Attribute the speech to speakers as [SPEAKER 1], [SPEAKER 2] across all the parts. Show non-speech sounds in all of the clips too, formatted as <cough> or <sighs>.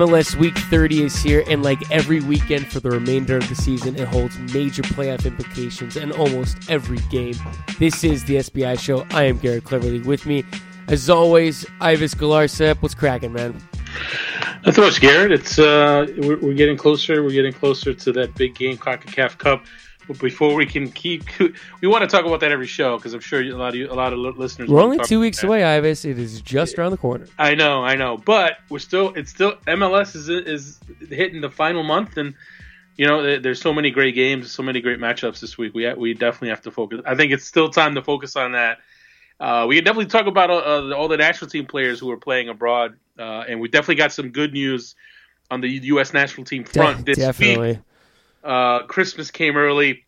[SPEAKER 1] MLS Week 30 is here, and like every weekend for the remainder of the season, it holds major playoff implications in almost every game. This is the SBI Show. I am Garrett Cleverly. With me, as always, Ives Galarcep. What's cracking, man?
[SPEAKER 2] So much, Garrett. It's uh, we're, we're getting closer. We're getting closer to that big game, Concacaf Cup. But before we can keep, <laughs> we want to talk about that every show because I'm sure a lot of you, a lot of listeners.
[SPEAKER 1] We're only two weeks away, Ives. It is just around the corner.
[SPEAKER 2] I know, I know, but we're still. It's still MLS is is hitting the final month, and you know there's so many great games, so many great matchups this week. We we definitely have to focus. I think it's still time to focus on that. Uh, we can definitely talk about uh, uh, all the national team players who are playing abroad, uh, and we definitely got some good news on the U.S. national team front
[SPEAKER 1] De-
[SPEAKER 2] this week. Uh, Christmas came early.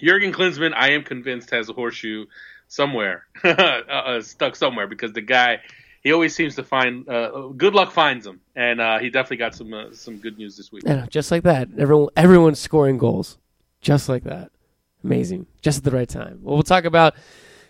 [SPEAKER 2] Jurgen Klinsmann, I am convinced, has a horseshoe somewhere, <laughs> uh, uh, stuck somewhere, because the guy, he always seems to find uh, good luck finds him, and uh, he definitely got some uh, some good news this week.
[SPEAKER 1] Know, just like that. Everyone, everyone's scoring goals, just like that. Amazing, just at the right time. Well, we'll talk about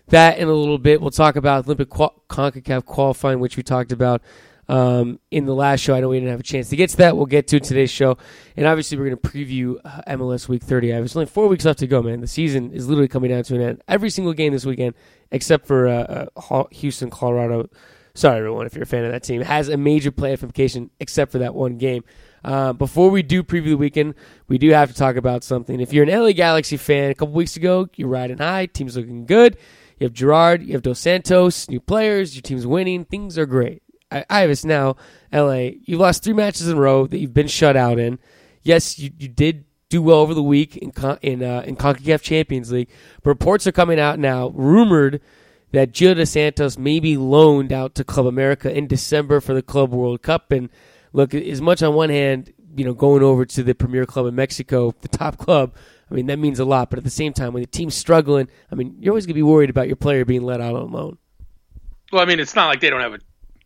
[SPEAKER 1] that in a little bit. We'll talk about Olympic qual- Concacaf qualifying, which we talked about um, in the last show. I know we didn't have a chance to get to that. We'll get to today's show, and obviously we're going to preview uh, MLS Week 30. There's only four weeks left to go, man. The season is literally coming down to an end. Every single game this weekend, except for uh, uh, Houston, Colorado. Sorry, everyone, if you're a fan of that team, has a major playoff implication, except for that one game. Uh, before we do preview the weekend, we do have to talk about something. If you're an LA Galaxy fan, a couple weeks ago, you're riding high, team's looking good. You have Gerrard, you have Dos Santos, new players, your team's winning, things are great. I, Ives, now, LA, you've lost three matches in a row that you've been shut out in. Yes, you, you did do well over the week in in uh, in Concacaf Champions League, but reports are coming out now, rumored that Gio Dos Santos may be loaned out to Club America in December for the Club World Cup. And look, as much on one hand, you know, going over to the premier club in Mexico, the top club, I mean, that means a lot. But at the same time, when the team's struggling, I mean, you're always going to be worried about your player being let out on loan.
[SPEAKER 2] Well, I mean, it's not like they don't have a,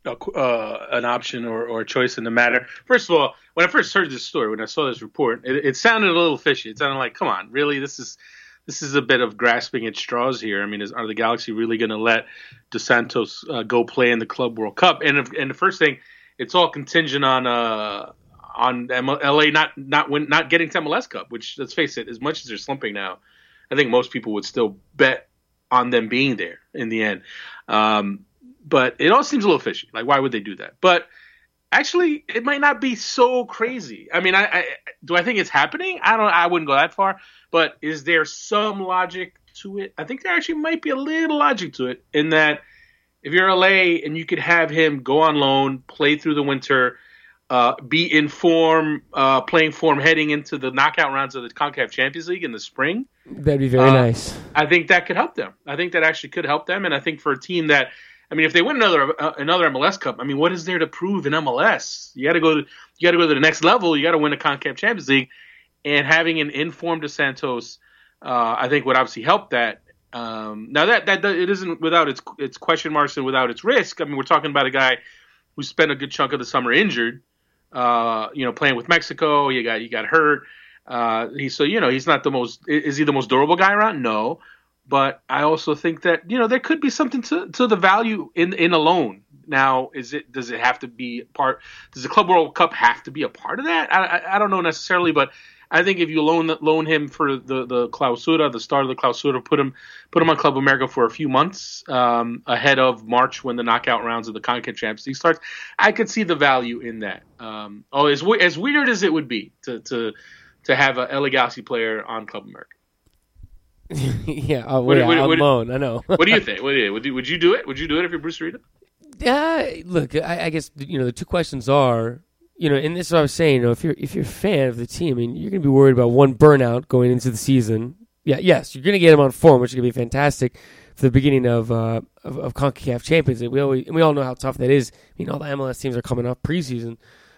[SPEAKER 2] a uh, an option or, or a choice in the matter. First of all, when I first heard this story, when I saw this report, it, it sounded a little fishy. It sounded like, come on, really, this is this is a bit of grasping at straws here. I mean, is, are the Galaxy really going to let Dos Santos uh, go play in the Club World Cup? And if, and the first thing, it's all contingent on uh, on M- LA not not win, not getting to MLS Cup. Which let's face it, as much as they're slumping now, I think most people would still bet on them being there in the end. Um, but it all seems a little fishy. Like, why would they do that? But actually, it might not be so crazy. I mean, I, I do I think it's happening? I don't. I wouldn't go that far. But is there some logic to it? I think there actually might be a little logic to it in that if you're LA and you could have him go on loan, play through the winter, uh, be in form, uh, playing form heading into the knockout rounds of the CONCACAF Champions League in the spring.
[SPEAKER 1] That'd be very
[SPEAKER 2] Uh,
[SPEAKER 1] nice.
[SPEAKER 2] I think that could help them. I think that actually could help them, and I think for a team that, I mean, if they win another uh, another MLS Cup, I mean, what is there to prove in MLS? You got to go to you got to go to the next level. You got to win a Concacaf Champions League, and having an informed Santos, uh, I think would obviously help that. Um, now that that it isn't without its its question marks and without its risk. I mean, we're talking about a guy who spent a good chunk of the summer injured. Uh, you know, playing with Mexico, you got you got hurt. Uh, he's so you know he's not the most. Is he the most durable guy around? No, but I also think that you know there could be something to, to the value in in a loan. Now, is it does it have to be part? Does the Club World Cup have to be a part of that? I, I, I don't know necessarily, but I think if you loan loan him for the the clausura, the start of the clausura, put him put him on Club America for a few months um, ahead of March when the knockout rounds of the Concacaf Champions League starts. I could see the value in that. Um, oh, as as weird as it would be to to to have a LA player on Club America. <laughs>
[SPEAKER 1] yeah, uh,
[SPEAKER 2] What-
[SPEAKER 1] yeah,
[SPEAKER 2] what- what-
[SPEAKER 1] loan. I know.
[SPEAKER 2] What do you <laughs> think? What do you, would you would you do it? Would you do it if you're Bruce Arena?
[SPEAKER 1] Yeah, look, I, I guess you know the two questions are, you know, and this is what I was saying. You know, if you're if you're a fan of the team, I mean, you're going to be worried about one burnout going into the season. Yeah, yes, you're going to get him on form, which is going to be fantastic for the beginning of uh, of, of Concacaf Champions League. We always and we all know how tough that is. I mean, all the MLS teams are coming off preseason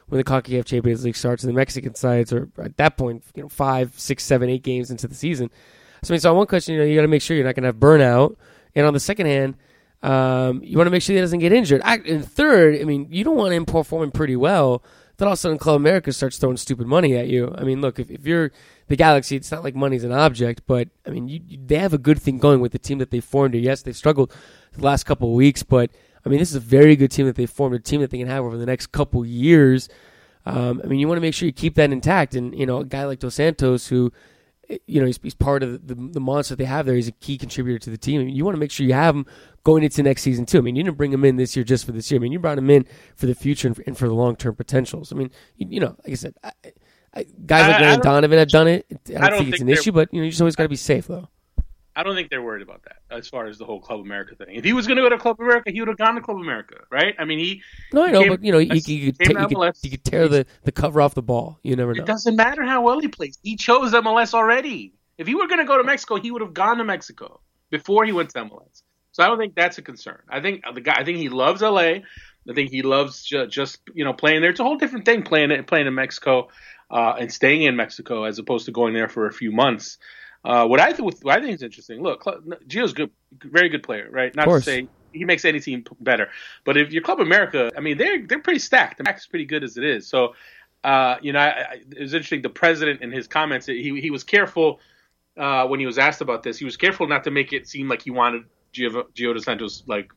[SPEAKER 1] when the Concacaf Champions League starts, and the Mexican sides are at that point, you know, five, six, seven, eight games into the season. So I mean, so on one question, you know, you got to make sure you're not going to have burnout, and on the second hand. Um, you want to make sure he doesn't get injured. I, and third, I mean, you don't want him performing pretty well. Then all of a sudden, Club America starts throwing stupid money at you. I mean, look, if, if you're the Galaxy, it's not like money's an object, but I mean, you, you, they have a good thing going with the team that they formed. Yes, they've struggled the last couple of weeks, but I mean, this is a very good team that they formed, a team that they can have over the next couple years. Um, I mean, you want to make sure you keep that intact, and you know, a guy like Dos Santos, who you know, he's, he's part of the, the, the monster they have there. He's a key contributor to the team. I mean, you want to make sure you have him going into next season too. I mean, you didn't bring him in this year just for this year. I mean, you brought him in for the future and for, and for the long term potentials. I mean, you, you, know, like I said, I, I, guys like Landon Donovan have done it. I don't, I don't think, think, it's an issue, but you know, you just always got to be safe though.
[SPEAKER 2] I don't think they're worried about that as far as the whole Club America thing. If he was going to go to Club America, he would have gone to Club America, right? I mean, he.
[SPEAKER 1] No, I know, but you know, you, you, could, you, could, you could tear the, the cover off the ball. You never know.
[SPEAKER 2] It doesn't matter how well he plays. He chose MLS already. If he were going to go to Mexico, he would have gone to Mexico before he went to MLS. So I don't think that's a concern. I think the guy. I think he loves LA. I think he loves ju- just you know playing there. It's a whole different thing playing playing in Mexico uh, and staying in Mexico as opposed to going there for a few months. Uh, what I think what I think is interesting. Look, Gio's good, very good player, right? Not to say he makes any team better, but if you're Club America, I mean they're they're pretty stacked. The max is pretty good as it is. So, uh, you know, I, I, it was interesting. The president in his comments, he he was careful uh, when he was asked about this. He was careful not to make it seem like he wanted Gio, Gio dos Santos like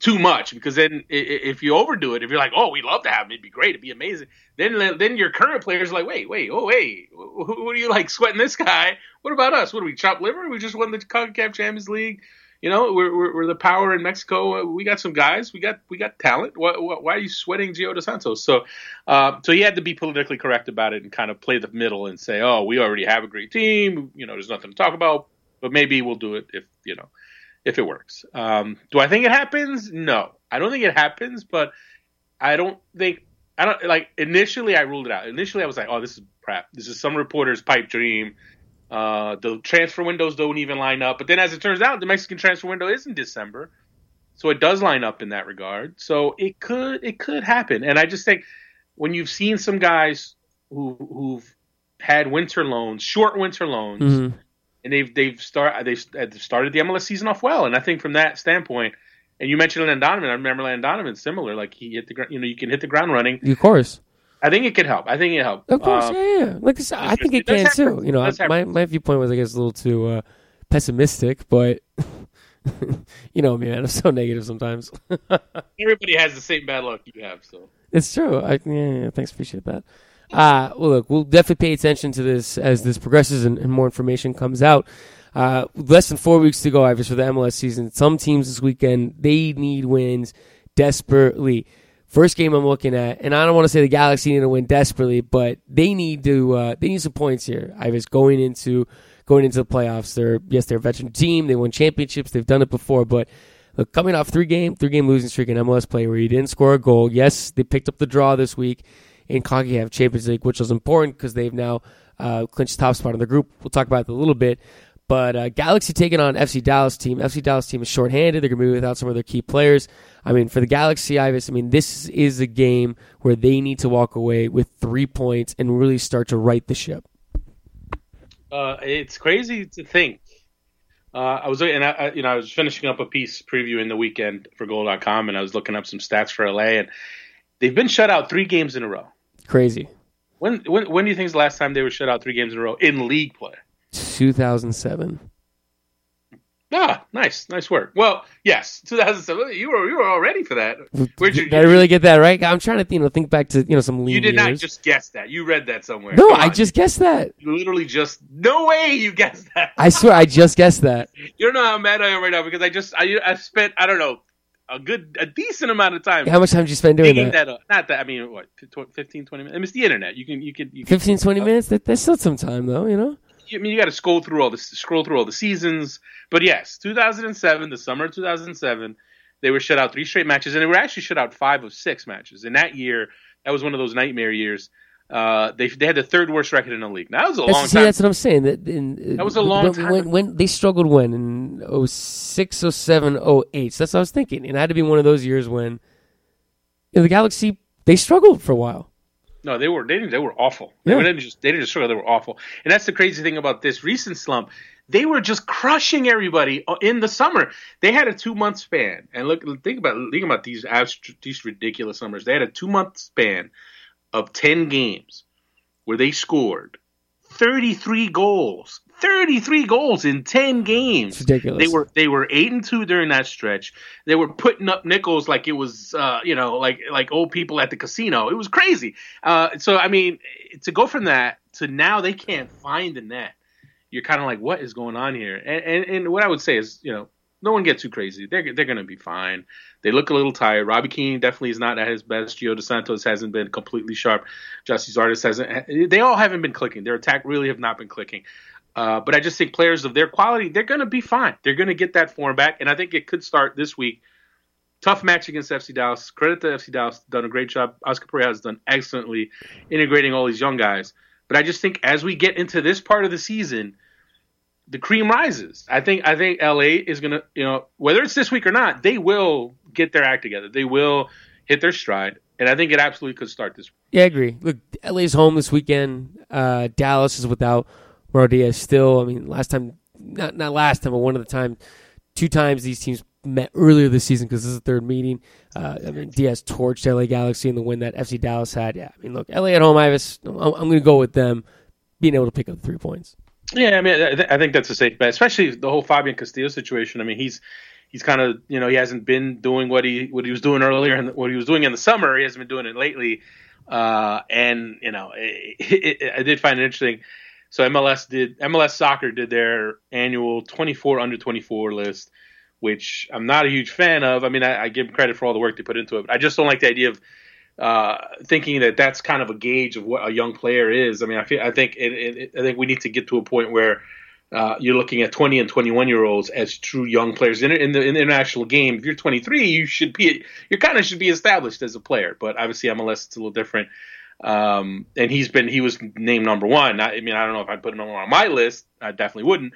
[SPEAKER 2] too much because then if you overdo it, if you're like, oh, we love to have him, it'd be great, it'd be amazing. Then then your current players are like, wait, wait, oh, wait, what are you like sweating this guy? What about us? What do we chop liver? We just won the Concacaf Champions League. You know, we're, we're, we're, the power in Mexico. We got some guys. We got we got talent. Why, why are you sweating Gio dos Santos? So, uh, so he had to be politically correct about it and kind of play the middle and say, oh, we already have a great team. You know, there's nothing to talk about, but maybe we'll do it if you know if it works. Um, do I think it happens? No, I don't think it happens. But I don't think I don't like. Initially, I ruled it out. Initially, I was like, oh, this is crap. This is some reporter's pipe dream. Uh, the transfer windows don't even line up. But then, as it turns out, the Mexican transfer window is in December, so it does line up in that regard. So it could it could happen. And I just think when you've seen some guys who who've had winter loans, short winter loans. Mm-hmm and they've they've start they've started the MLS season off well, and I think from that standpoint, and you mentioned Landon Donovan, I remember Landon Donovan similar, like he hit the you know you can hit the ground running.
[SPEAKER 1] Of course.
[SPEAKER 2] I think it could help. I think it helped.
[SPEAKER 1] Of course, um, yeah, yeah. Like I, said, I think it, it can too. You know, my my viewpoint was I guess a little too uh, pessimistic, but <laughs> you know, man, I'm so negative sometimes. <laughs>
[SPEAKER 2] Everybody has the same bad luck you have, so
[SPEAKER 1] it's true. I yeah, yeah thanks, appreciate that. Uh, well, look, we'll definitely pay attention to this as this progresses and, and more information comes out. Uh, less than four weeks to go, Ives, for the MLS season. Some teams this weekend, they need wins desperately. First game I'm looking at, and I don't want to say the Galaxy need to win desperately, but they need to uh, they need some points here. Ives going into going into the playoffs. They're yes, they're a veteran team. They won championships. They've done it before, but look, coming off three game three game losing streak in MLS play where you didn't score a goal. Yes, they picked up the draw this week in CONCACAF Champions League, which is important because they've now uh, clinched top spot in the group. We'll talk about it a little bit. But uh, Galaxy taking on FC Dallas team. FC Dallas team is shorthanded. They're going to be without some of their key players. I mean, for the Galaxy, Ives, I mean, this is a game where they need to walk away with three points and really start to right the ship.
[SPEAKER 2] Uh, it's crazy to think. Uh, I was, and I, you know, I was finishing up a piece previewing the weekend for Goal.com, and I was looking up some stats for LA, and they've been shut out three games in a row.
[SPEAKER 1] Crazy.
[SPEAKER 2] When when when do you think is the last time they were shut out three games in a row in league play?
[SPEAKER 1] 2007.
[SPEAKER 2] Ah, nice, nice work. Well, yes, 2007. You were you were all ready for that.
[SPEAKER 1] Where'd you, did I really get that right? I'm trying to you know think back to you know some lean.
[SPEAKER 2] You did
[SPEAKER 1] years.
[SPEAKER 2] not just guess that. You read that somewhere.
[SPEAKER 1] No, I just guessed that.
[SPEAKER 2] You literally just no way you guessed that.
[SPEAKER 1] I swear I just guessed that.
[SPEAKER 2] you don't know how mad I am right now because I just I I spent I don't know a good, a decent amount of time.
[SPEAKER 1] How much time did you spend doing that?
[SPEAKER 2] that Not that. I mean, what, 15, 20 minutes? I mean, it's the internet. You can, you can, you can
[SPEAKER 1] 15, 20 uh, minutes. That, that's still some time, though. You know.
[SPEAKER 2] I mean, you got to scroll through all the scroll through all the seasons. But yes, 2007, the summer of 2007, they were shut out three straight matches, and they were actually shut out five of six matches. In that year, that was one of those nightmare years. Uh, they they had the third worst record in the league. Now that was a
[SPEAKER 1] that's,
[SPEAKER 2] long
[SPEAKER 1] see,
[SPEAKER 2] time.
[SPEAKER 1] That's what I'm saying. That, in,
[SPEAKER 2] that was a long
[SPEAKER 1] when,
[SPEAKER 2] time.
[SPEAKER 1] When, when, they struggled when in 06, 07, 08. So that's what I was thinking. And it had to be one of those years when you know, the Galaxy they struggled for a while.
[SPEAKER 2] No, they were they they were awful. Yeah. They, didn't just they didn't just struggle. They were awful. And that's the crazy thing about this recent slump. They were just crushing everybody uh, in the summer. They had a two month span, and look, think about think about these these ridiculous summers. They had a two month span of ten games where they scored 33 goals. 33 goals in 10 games.
[SPEAKER 1] It's ridiculous.
[SPEAKER 2] They were they were 8 and 2 during that stretch. They were putting up nickels like it was uh, you know, like like old people at the casino. It was crazy. Uh, so I mean, to go from that to now they can't find the net. You're kind of like what is going on here? And, and and what I would say is, you know, no one get too crazy. They're they're to be fine. They look a little tired. Robbie Keane definitely is not at his best. Gio Dos Santos hasn't been completely sharp. Gyasi Zardes hasn't. They all haven't been clicking. Their attack really have not been clicking. Uh, but I just think players of their quality, they're to be fine. They're to get that form back, and I think it could start this week. Tough match against FC Dallas. Credit to FC Dallas, done a great job. Oscar Pareja has done excellently integrating all these young guys. But I just think as we get into this part of the season, the cream rises. I think I think LA is gonna, you know, whether it's this week or not, they will get their act together. They will hit their stride, and I think it absolutely could start this. week.
[SPEAKER 1] Yeah, I agree. Look, LA's home this weekend. Uh, Dallas is without Mauro still. I mean, last time, not not last time, but one of the time, two times these teams met earlier this season because this is the third meeting. Uh, I mean, Diaz torched LA Galaxy in the win that FC Dallas had. Yeah, I mean, look, LA at home, Ives, I'm, I'm going to go with them being able to pick up three points.
[SPEAKER 2] Yeah, I mean, I, th- I think that's a safe bet, especially the whole Fabian Castillo situation. I mean, he's he's kind of you know he hasn't been doing what he what he was doing earlier and what he was doing in the summer. He hasn't been doing it lately, uh, and you know, it, it, I did find it interesting. So MLS did MLS Soccer did their annual 24 under 24 list, which I'm not a huge fan of. I mean, I, I give credit for all the work they put into it, but I just don't like the idea of uh, thinking that that's kind of a gauge of what a young player is. I mean, I feel I think it, it, I think we need to get to a point where uh, you're looking at 20 and 21 year olds as true young players in, in, the, in the international game. If you're 23, you should be you kind of should be established as a player. But obviously, MLS it's a little different. Um, and he's been he was named number one. I, I mean, I don't know if I'd put him on my list. I definitely wouldn't.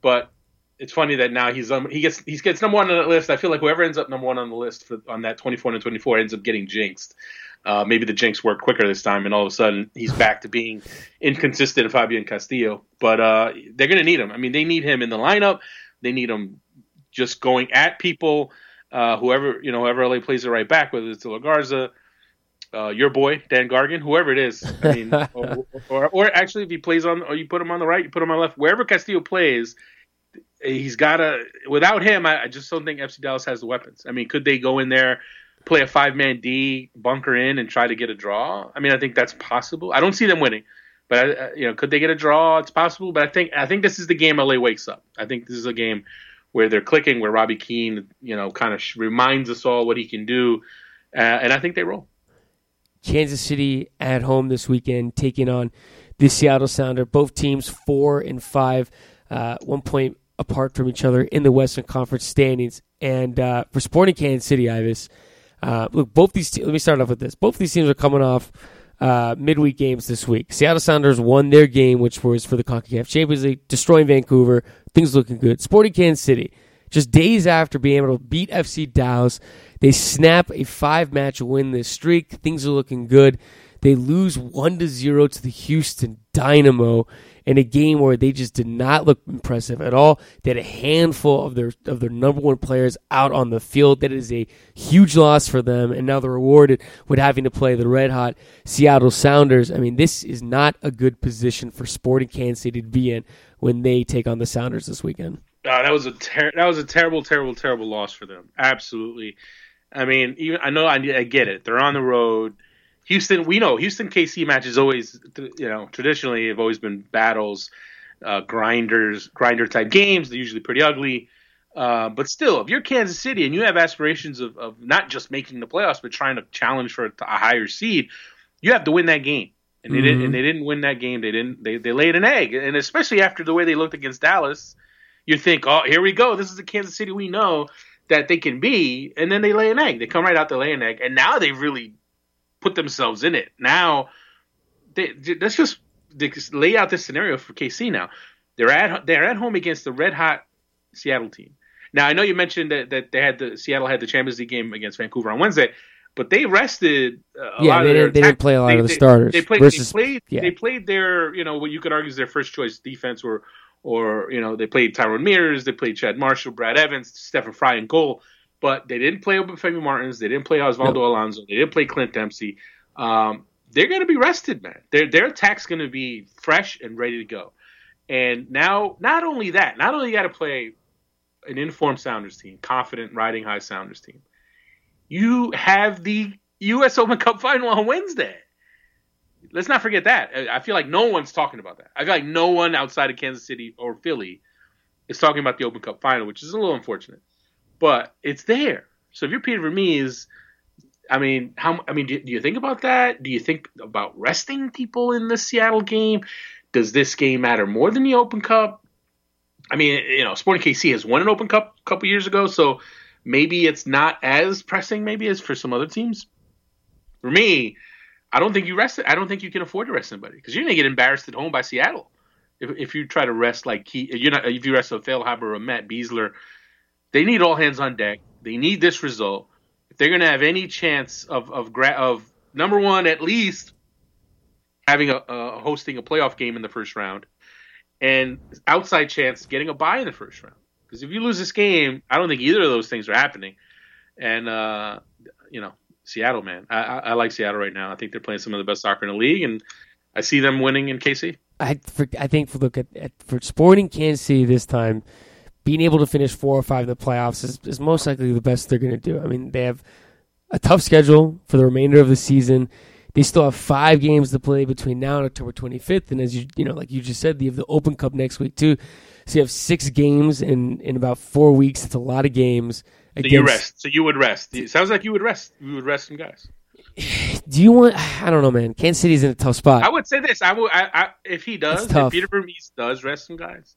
[SPEAKER 2] But it's funny that now he's um, he gets he gets number one on the list. I feel like whoever ends up number one on the list for on that 24 and 24 ends up getting jinxed. Uh, maybe the jinx worked quicker this time, and all of a sudden he's back to being inconsistent, Fabian Castillo. But uh, they're going to need him. I mean, they need him in the lineup. They need him just going at people. Uh, whoever you know, whoever LA plays it right back, whether it's La Garza, uh, your boy Dan Gargan, whoever it is. I mean, or, <laughs> or, or actually, if he plays on, or you put him on the right, you put him on the left, wherever Castillo plays, he's got to. Without him, I, I just don't think FC Dallas has the weapons. I mean, could they go in there? Play a five man D, bunker in, and try to get a draw. I mean, I think that's possible. I don't see them winning, but I, you know, could they get a draw? It's possible. But I think I think this is the game LA wakes up. I think this is a game where they're clicking, where Robbie Keane, you know, kind of reminds us all what he can do, uh, and I think they roll.
[SPEAKER 1] Kansas City at home this weekend, taking on the Seattle Sounder. Both teams four and five, uh, one point apart from each other in the Western Conference standings. And uh, for Sporting Kansas City, Ives, uh, look, both these. Te- let me start off with this. Both these teams are coming off uh, midweek games this week. Seattle Sounders won their game, which was for the Concacaf Champions League, destroying Vancouver. Things looking good. Sporting Kansas City, just days after being able to beat FC Dallas, they snap a five-match win this streak. Things are looking good. They lose one to zero to the Houston Dynamo in a game where they just did not look impressive at all. They had a handful of their of their number one players out on the field. That is a huge loss for them, and now they're rewarded with having to play the red hot Seattle Sounders. I mean, this is not a good position for Sporting Kansas City to be in when they take on the Sounders this weekend.
[SPEAKER 2] Uh, that was a ter- that was a terrible, terrible, terrible loss for them. Absolutely. I mean, even I know I, I get it. They're on the road. Houston, we know Houston KC matches always, you know, traditionally have always been battles, uh, grinders, grinder type games. They're usually pretty ugly. Uh, but still, if you're Kansas City and you have aspirations of, of not just making the playoffs, but trying to challenge for a, a higher seed, you have to win that game. And they mm-hmm. didn't. And they didn't win that game. They didn't. They they laid an egg. And especially after the way they looked against Dallas, you think, oh, here we go. This is the Kansas City we know that they can be. And then they lay an egg. They come right out to lay an egg. And now they really put themselves in it. Now, they, let's just lay out this scenario for KC. Now, they're at they're at home against the red hot Seattle team. Now, I know you mentioned that, that they had the Seattle had the Champions League game against Vancouver on Wednesday, but they rested. Uh,
[SPEAKER 1] yeah, they, didn't, they didn't play a lot
[SPEAKER 2] they,
[SPEAKER 1] of the starters.
[SPEAKER 2] They, played.
[SPEAKER 1] Versus,
[SPEAKER 2] they played.
[SPEAKER 1] Yeah.
[SPEAKER 2] They played their you know what you could argue is their first choice defense or or you know they played Tyrone Mears, they played Chad Marshall, Brad Evans, Stefan Frei, and goal. But they didn't play Obafemi Martins. They didn't play Osvaldo no. Alonso. They didn't play Clint Dempsey. Um, they're going to be rested, man. Their their attack's going to be fresh and ready to go. And now, not only that, not only you got to play an informed Sounders team, confident, riding high Sounders team, you have the U.S. Open Cup final on Wednesday. Let's not forget that. I I feel like no one's talking about that. I feel like no one outside of Kansas City or Philly is talking about the Open Cup final, which is a little unfortunate, but it's there. So if you're Peter Vermes, I mean, how? I mean, do, do you think about that? Do you think about resting people in the Seattle game? Does this game matter more than the Open Cup? I mean, you know, Sporting KC has won an Open Cup a couple years ago, so maybe it's not as pressing, maybe as for some other teams. For me, I don't think you rest. I don't think you can afford to rest somebody because you're gonna get embarrassed at home by Seattle if, if you try to rest like you're not. If you rest a Feilhaber or Matt Besler, they need all hands on deck. They need this result if they're gonna have any chance of of gra- of number one at least having a uh, hosting a playoff game in the first round, and outside chance getting a bye in the first round. Because if you lose this game, I don't think either of those things are happening. And uh, you know, Seattle, man, I, I, I like Seattle right now. I think they're playing some of the best soccer in the league, and I see them winning in KC.
[SPEAKER 1] I for, I think look at, at for Sporting Kansas City this time, being able to finish four or five in the playoffs is, is most likely the best they're going to do. I mean, they have a tough schedule for the remainder of the season. They still have five games to play between now and October 25th, and as you you know, like you just said, they have the Open Cup next week too. So you have six games in in about four weeks. It's a lot of games.
[SPEAKER 2] So you rest. So you would rest. It sounds like you would rest. You would rest some guys. <sighs>
[SPEAKER 1] Do you want? I don't know, man. Kansas City's in a tough spot.
[SPEAKER 2] I would say this. I would. I, I, if he does, if Peter Vermes does rest some guys,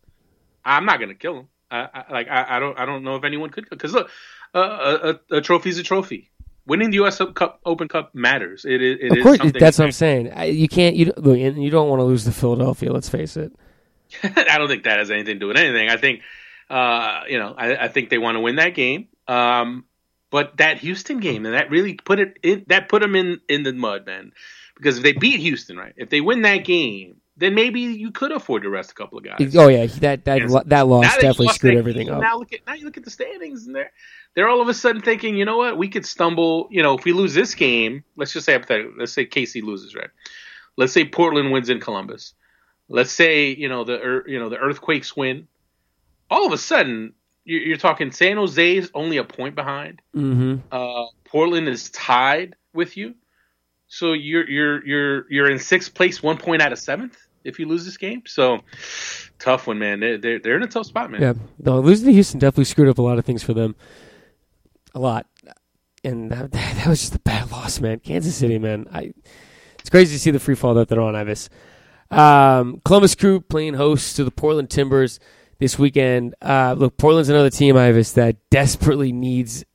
[SPEAKER 2] I'm not gonna kill him. I, I, like I, I don't. I don't know if anyone could. Because look, uh, a, a trophy's a trophy. Winning the U.S. Cup, Open Cup matters. It, is- it
[SPEAKER 1] of
[SPEAKER 2] is
[SPEAKER 1] course,
[SPEAKER 2] something.
[SPEAKER 1] that's what I'm saying. You can't. You don't- look, you don't want to lose to Philadelphia. Let's face it. <laughs>
[SPEAKER 2] I don't think that has anything to do with anything. I think, uh, you know, I, I think they want to win that game. Um, but that Houston game and that really put it in, that put them in in the mud, man. Because if they beat Houston, right, if they win that game, then maybe you could afford to rest a couple of guys.
[SPEAKER 1] Oh yeah, that that
[SPEAKER 2] Yes.
[SPEAKER 1] that loss
[SPEAKER 2] that
[SPEAKER 1] definitely
[SPEAKER 2] lost
[SPEAKER 1] screwed
[SPEAKER 2] that
[SPEAKER 1] everything up.
[SPEAKER 2] Now look at now you look at the standings and they're they're all of a sudden thinking, you know what, we could stumble. You know, if we lose this game, let's just say hypothetically, let's say KC loses, right? Let's say Portland wins in Columbus. Let's say you know the you know the Earthquakes win. All of a sudden, you're, you're talking San Jose is only a point behind.
[SPEAKER 1] Mm-hmm.
[SPEAKER 2] Uh, Portland is tied with you, so you're you're you're you're in sixth place, one point out of seventh. If you lose this game, so tough one, man. They're they're, they're in a tough spot, man.
[SPEAKER 1] Yeah, no, losing to Houston definitely screwed up a lot of things for them. A lot, and that, <laughs> that was just a bad loss, man. Kansas City, man. I it's crazy to see the free fall that they're on, Ives. Um, Columbus Crew playing host to the Portland Timbers this weekend. Uh, look, Portland's another team, Ives, that desperately needs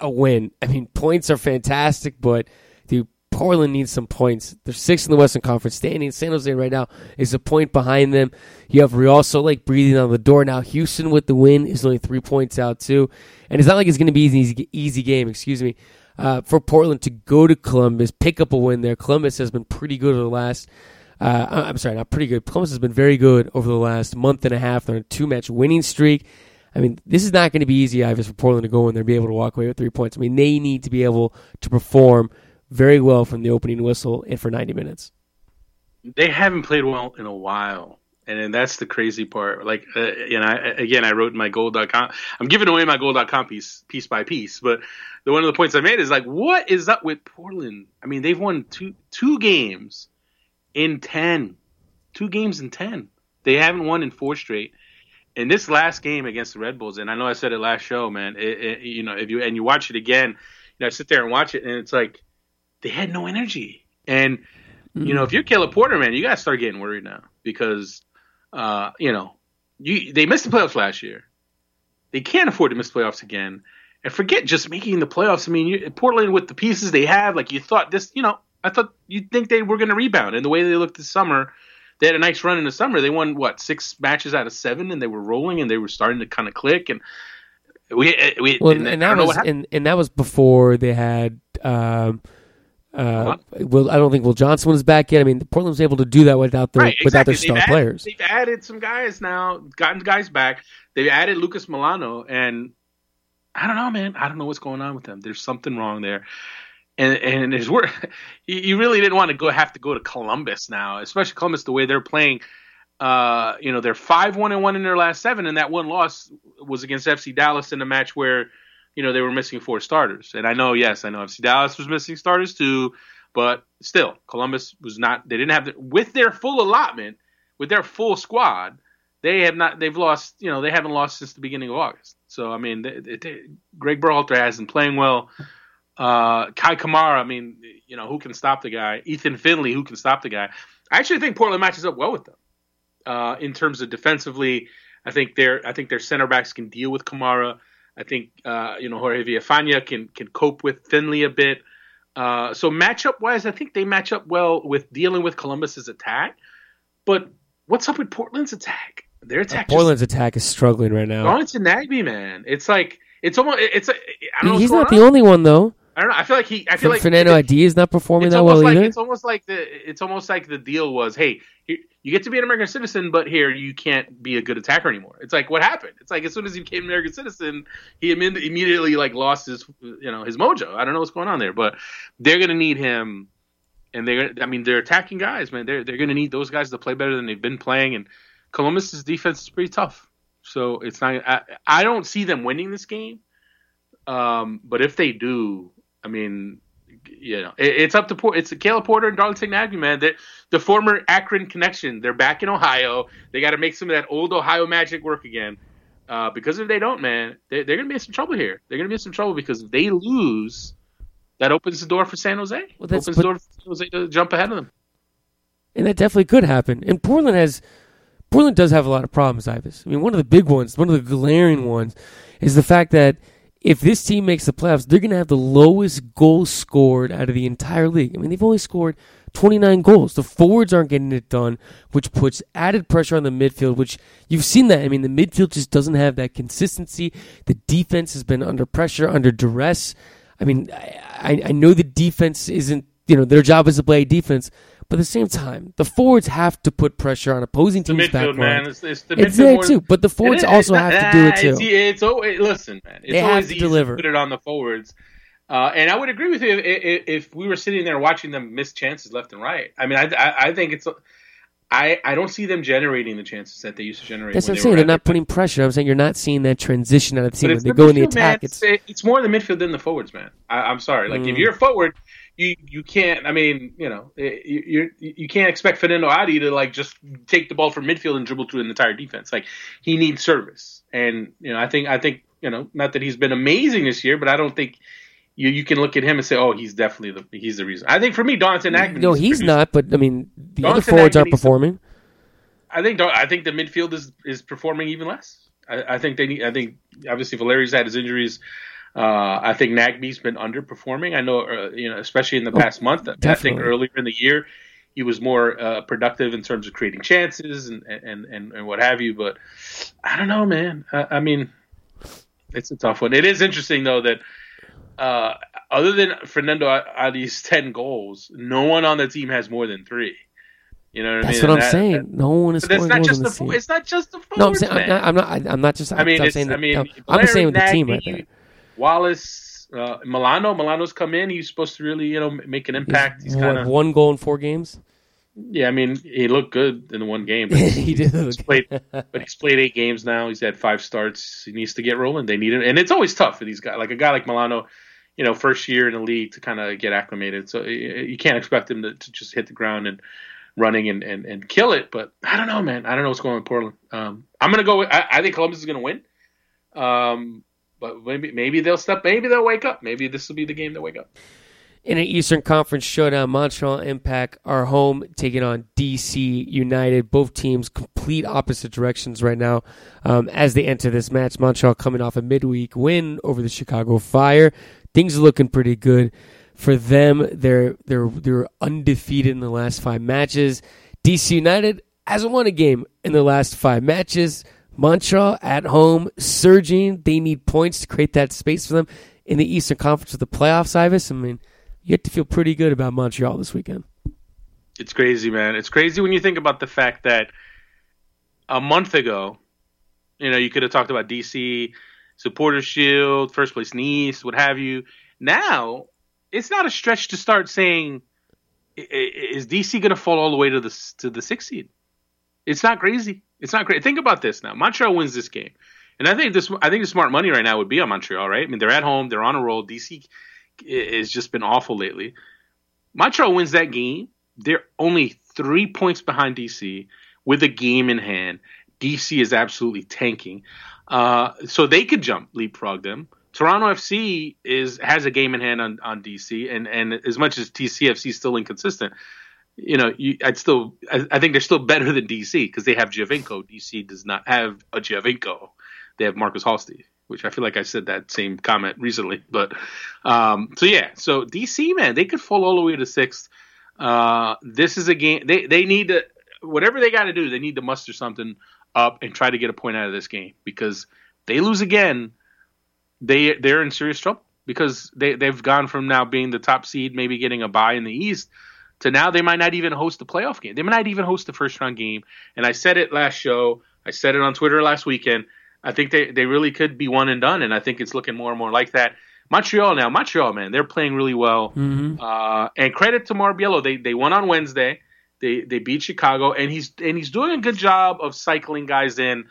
[SPEAKER 1] a win. I mean, points are fantastic, but dude, Portland needs some points. They're sixth in the Western Conference standing. San Jose right now is a point behind them. You have Real Salt Lake breathing on the door now. Houston with the win is only three points out too, and it's not like it's going to be an easy, easy game. Excuse me. Uh, for Portland to go to Columbus, pick up a win there. Columbus has been pretty good over the last. Uh, I'm sorry, not pretty good. Columbus has been very good over the last month and a half. They're on a two-match winning streak. I mean, this is not going to be easy, Ives, for Portland to go in there and be able to walk away with three points. I mean, they need to be able to perform very well from the opening whistle and for 90 minutes.
[SPEAKER 2] they haven't played well in a while. And that's the crazy part. Like, uh, know, I, again, I wrote in my Goal.com. I'm giving away my Goal.com piece, piece by piece. But the one of the points I made is like, what is up with Portland? I mean, they've won two two games in 10. Two games in 10. They haven't won in four straight. And this last game against the Red Bulls, and I know I said it last show, man. It, it, you know, if you and you watch it again, you know, I sit there and watch it, and it's like they had no energy. And you know, if you're Caleb Porter, man, you got to start getting worried now because, uh, you know, you they missed the playoffs last year. They can't afford to miss playoffs again. And forget just making the playoffs. I mean, you, Portland with the pieces they have, like you thought this, you know, I thought you'd think they were going to rebound. And the way they looked this summer, they had a nice run in the summer. They won what six matches out of seven, and they were rolling, and they were starting to kind of click. And we, we,
[SPEAKER 1] Well,
[SPEAKER 2] and,
[SPEAKER 1] and, that was and, and that was before they had. Um, uh, well, I don't think Will Johnson was back yet. I mean, Portland was able to do that without their
[SPEAKER 2] Right,
[SPEAKER 1] without their star
[SPEAKER 2] They've added-
[SPEAKER 1] players.
[SPEAKER 2] They've added some guys now, gotten guys back. They've added Lucas Melano, and I don't know, man. I don't know what's going on with them. There's something wrong there. and and his word, <laughs> you really didn't want to go have to go to Columbus now, especially Columbus the way they're playing. Uh, you know, they're five one and one in their last seven, and that one loss was against FC Dallas in a match where, you know, they were missing four starters. And I know, yes, I know FC Dallas was missing starters too, but still, Columbus was not. They didn't have the, with their full allotment, with their full squad. They have not. They've lost. You know, they haven't lost since the beginning of August. So I mean, they, they, Greg Berhalter hasn't playing well. Uh, Kei Kamara, I mean, you know, who can stop the guy? Ethan Finlay, who can stop the guy? I actually think Portland matches up well with them uh, in terms of defensively. I think their I think their center backs can deal with Kamara. I think uh, you know Jorge Villafana can can cope with Finlay a bit. Uh, so matchup wise, I think they match up well with dealing with Columbus's attack. But what's up with Portland's attack? Their attack.
[SPEAKER 1] Uh, Portland's attack is struggling right now.
[SPEAKER 2] Going to Nagbe, man. It's like it's almost it's a. I don't know
[SPEAKER 1] He's not
[SPEAKER 2] going
[SPEAKER 1] the only one though.
[SPEAKER 2] I don't know. I feel like he. I feel like
[SPEAKER 1] Fernando I D is not performing that well
[SPEAKER 2] like
[SPEAKER 1] either.
[SPEAKER 2] it's almost like the it's almost like the deal was, hey, you get to be an American citizen, but here you can't be a good attacker anymore. It's like what happened. It's like as soon as he became an American citizen, he imme- immediately like lost his you know his mojo. I don't know what's going on there, but they're gonna need him, and they're I mean they're attacking guys, man. They're they're gonna need those guys to play better than they've been playing, and Columbus's defense is pretty tough. So it's not. I, I don't see them winning this game. Um, but if they do, I mean, you know, it, it's up to Port. It's Caleb Porter and Darlington Nagbe, man. They're, the former Akron connection. They're back in Ohio. They got to make some of that old Ohio magic work again. Uh, because if they don't, man, they, they're going to be in some trouble here. They're going to be in some trouble because if they lose, that opens the door for San Jose.
[SPEAKER 1] Well,
[SPEAKER 2] opens the door for San Jose to jump ahead of them.
[SPEAKER 1] and that definitely could happen. And Portland has Portland does have a lot of problems, Ives. I mean, one of the big ones, one of the glaring ones, is the fact that if this team makes the playoffs, they're going to have the lowest goals scored out of the entire league. I mean, they've only scored 29 goals. The forwards aren't getting it done, which puts added pressure on the midfield, which you've seen that. I mean, the midfield just doesn't have that consistency. The defense has been under pressure, under duress. I mean, I, I know the defense isn't, you know, their job is to play defense, but at the same time, the forwards have to put pressure on opposing
[SPEAKER 2] The
[SPEAKER 1] teams'
[SPEAKER 2] midfield,
[SPEAKER 1] back
[SPEAKER 2] man. It's, it's the
[SPEAKER 1] It's
[SPEAKER 2] midfield
[SPEAKER 1] there too, but the forwards
[SPEAKER 2] is-
[SPEAKER 1] also
[SPEAKER 2] it's
[SPEAKER 1] have to do it too.
[SPEAKER 2] It's, it's always listen, man. It's
[SPEAKER 1] They have
[SPEAKER 2] always
[SPEAKER 1] to
[SPEAKER 2] easy
[SPEAKER 1] deliver.
[SPEAKER 2] to put it on the forwards. Uh, and I would agree with you if, if, if we were sitting there watching them miss chances left and right. I mean, I, I, I think it's. I, I don't see them generating the chances that they used to generate.
[SPEAKER 1] That's what I'm saying. They're not putting pressure. I'm saying you're not seeing that transition out of the team. When they
[SPEAKER 2] the
[SPEAKER 1] go in the
[SPEAKER 2] midfield, man.
[SPEAKER 1] attack, it's
[SPEAKER 2] It's, more the midfield than the forwards, man. I, I'm sorry. Like if
[SPEAKER 1] Mm.
[SPEAKER 2] you're a forward, you you can't. I mean, you know, you you you can't expect Fernando Adi to like just take the ball from midfield and dribble through an entire defense. Like he needs service, and you know, I think I think you know, not that he's been amazing this year, but I don't think. You, you can look at him and say, "Oh, he's definitely the he's the reason." I think for me, Darlington Nagbe.
[SPEAKER 1] no, he's not. But I mean, the other forwards aren't
[SPEAKER 2] Agnew needs to-
[SPEAKER 1] performing.
[SPEAKER 2] I think I think the midfield is is performing even less. I, I think they need. I think obviously Valeri's had his injuries. Uh, I think Nagbe's been underperforming. I know, uh, you know, especially in the
[SPEAKER 1] Oh,
[SPEAKER 2] past month. I think earlier in the year, he was more uh, productive in terms of creating chances and and, and, and what have you. But I don't know, man. I, I mean, it's a tough one. It is interesting though that uh, other than Fernando Adi's ten goals, no one on the team has more than three. You know what I
[SPEAKER 1] That's
[SPEAKER 2] mean?
[SPEAKER 1] what I'm
[SPEAKER 2] that-
[SPEAKER 1] saying.
[SPEAKER 2] that-
[SPEAKER 1] no one is
[SPEAKER 2] that's
[SPEAKER 1] scoring
[SPEAKER 2] not
[SPEAKER 1] goals
[SPEAKER 2] just the
[SPEAKER 1] this
[SPEAKER 2] it's not just the forwards,
[SPEAKER 1] No, I'm saying I'm not. I'm not, I'm not just.
[SPEAKER 2] I mean,
[SPEAKER 1] I'm saying
[SPEAKER 2] I
[SPEAKER 1] that,
[SPEAKER 2] mean,
[SPEAKER 1] no, I'm just saying with the team right there.
[SPEAKER 2] Wallace, uh, Melano. Melano's come in. He's supposed to really, you know, make an impact. He's
[SPEAKER 1] What,
[SPEAKER 2] kind of,
[SPEAKER 1] one goal in four games.
[SPEAKER 2] yeah. I mean, he looked good in the one game. But <laughs>
[SPEAKER 1] he did.
[SPEAKER 2] he's played, but he's played eight games now. He's had five starts. He needs to get rolling. They need him, and it's always tough for these guys. Like a guy like Melano, you know, first year in the league to kind of get acclimated. So you you can't expect him to, to just hit the ground and running and, and, and kill it. But I don't know, man. I don't know what's going on in Portland. Um, I'm gonna go. With, I, I think Columbus is gonna win. Um, but maybe maybe they'll step. Maybe they'll wake up. Maybe this will be the game to wake up.
[SPEAKER 1] In an Eastern Conference showdown, Montreal Impact are home taking on DC United. Both teams complete opposite directions right now um, as they enter this match. Montreal coming off a midweek win over the Chicago Fire. Things are looking pretty good for them. They're they're they're undefeated in the last five matches. DC United hasn't won a game in the last five matches. Montreal at home, surging. They need points to create that space for them in the Eastern Conference with the playoffs. Ives, I mean, you have to feel pretty good about Montreal this weekend.
[SPEAKER 2] It's crazy, man. It's crazy when you think about the fact that a month ago, you know, you could have talked about DC, supporter shield, first place East, what have you. Now, it's not a stretch to start saying, is DC going to fall all the way to the to the sixth seed? It's not crazy. It's not great. Think about this now. Montreal wins this game, and I think this. I think the smart money right now would be on Montreal. Right? I mean, they're at home. They're on a roll. DC has just been awful lately. Montreal wins that game. They're only three points behind DC with a game in hand. DC is absolutely tanking, uh, so they could jump leapfrog them. Toronto FC is has a game in hand on, on DC, and and as much as TCFC is still inconsistent, you know, you, I'd still I, I think they're still better than DC because they have Giovinco. DC does not have a Giovinco. They have Markus Halsti, which I feel like I said that same comment recently. <laughs> But um, so yeah, so DC man, they could fall all the way to sixth. Uh, this is a game they they need to whatever they got to do. They need to muster something up and try to get a point out of this game because they lose again they they're in serious trouble because they they've gone from now being the top seed, maybe getting a bye in the East, to now they might not even host the playoff game. They might not even host the first round game. And I said it last show. I said it on Twitter last weekend. I think they they really could be one and done, and I think it's looking more and more like that. Montreal now, Montreal man, they're playing really well.
[SPEAKER 1] Mm-hmm.
[SPEAKER 2] Uh, and credit to Mauro Biello, they they won on Wednesday. They they beat Chicago, and he's and he's doing a good job of cycling guys in,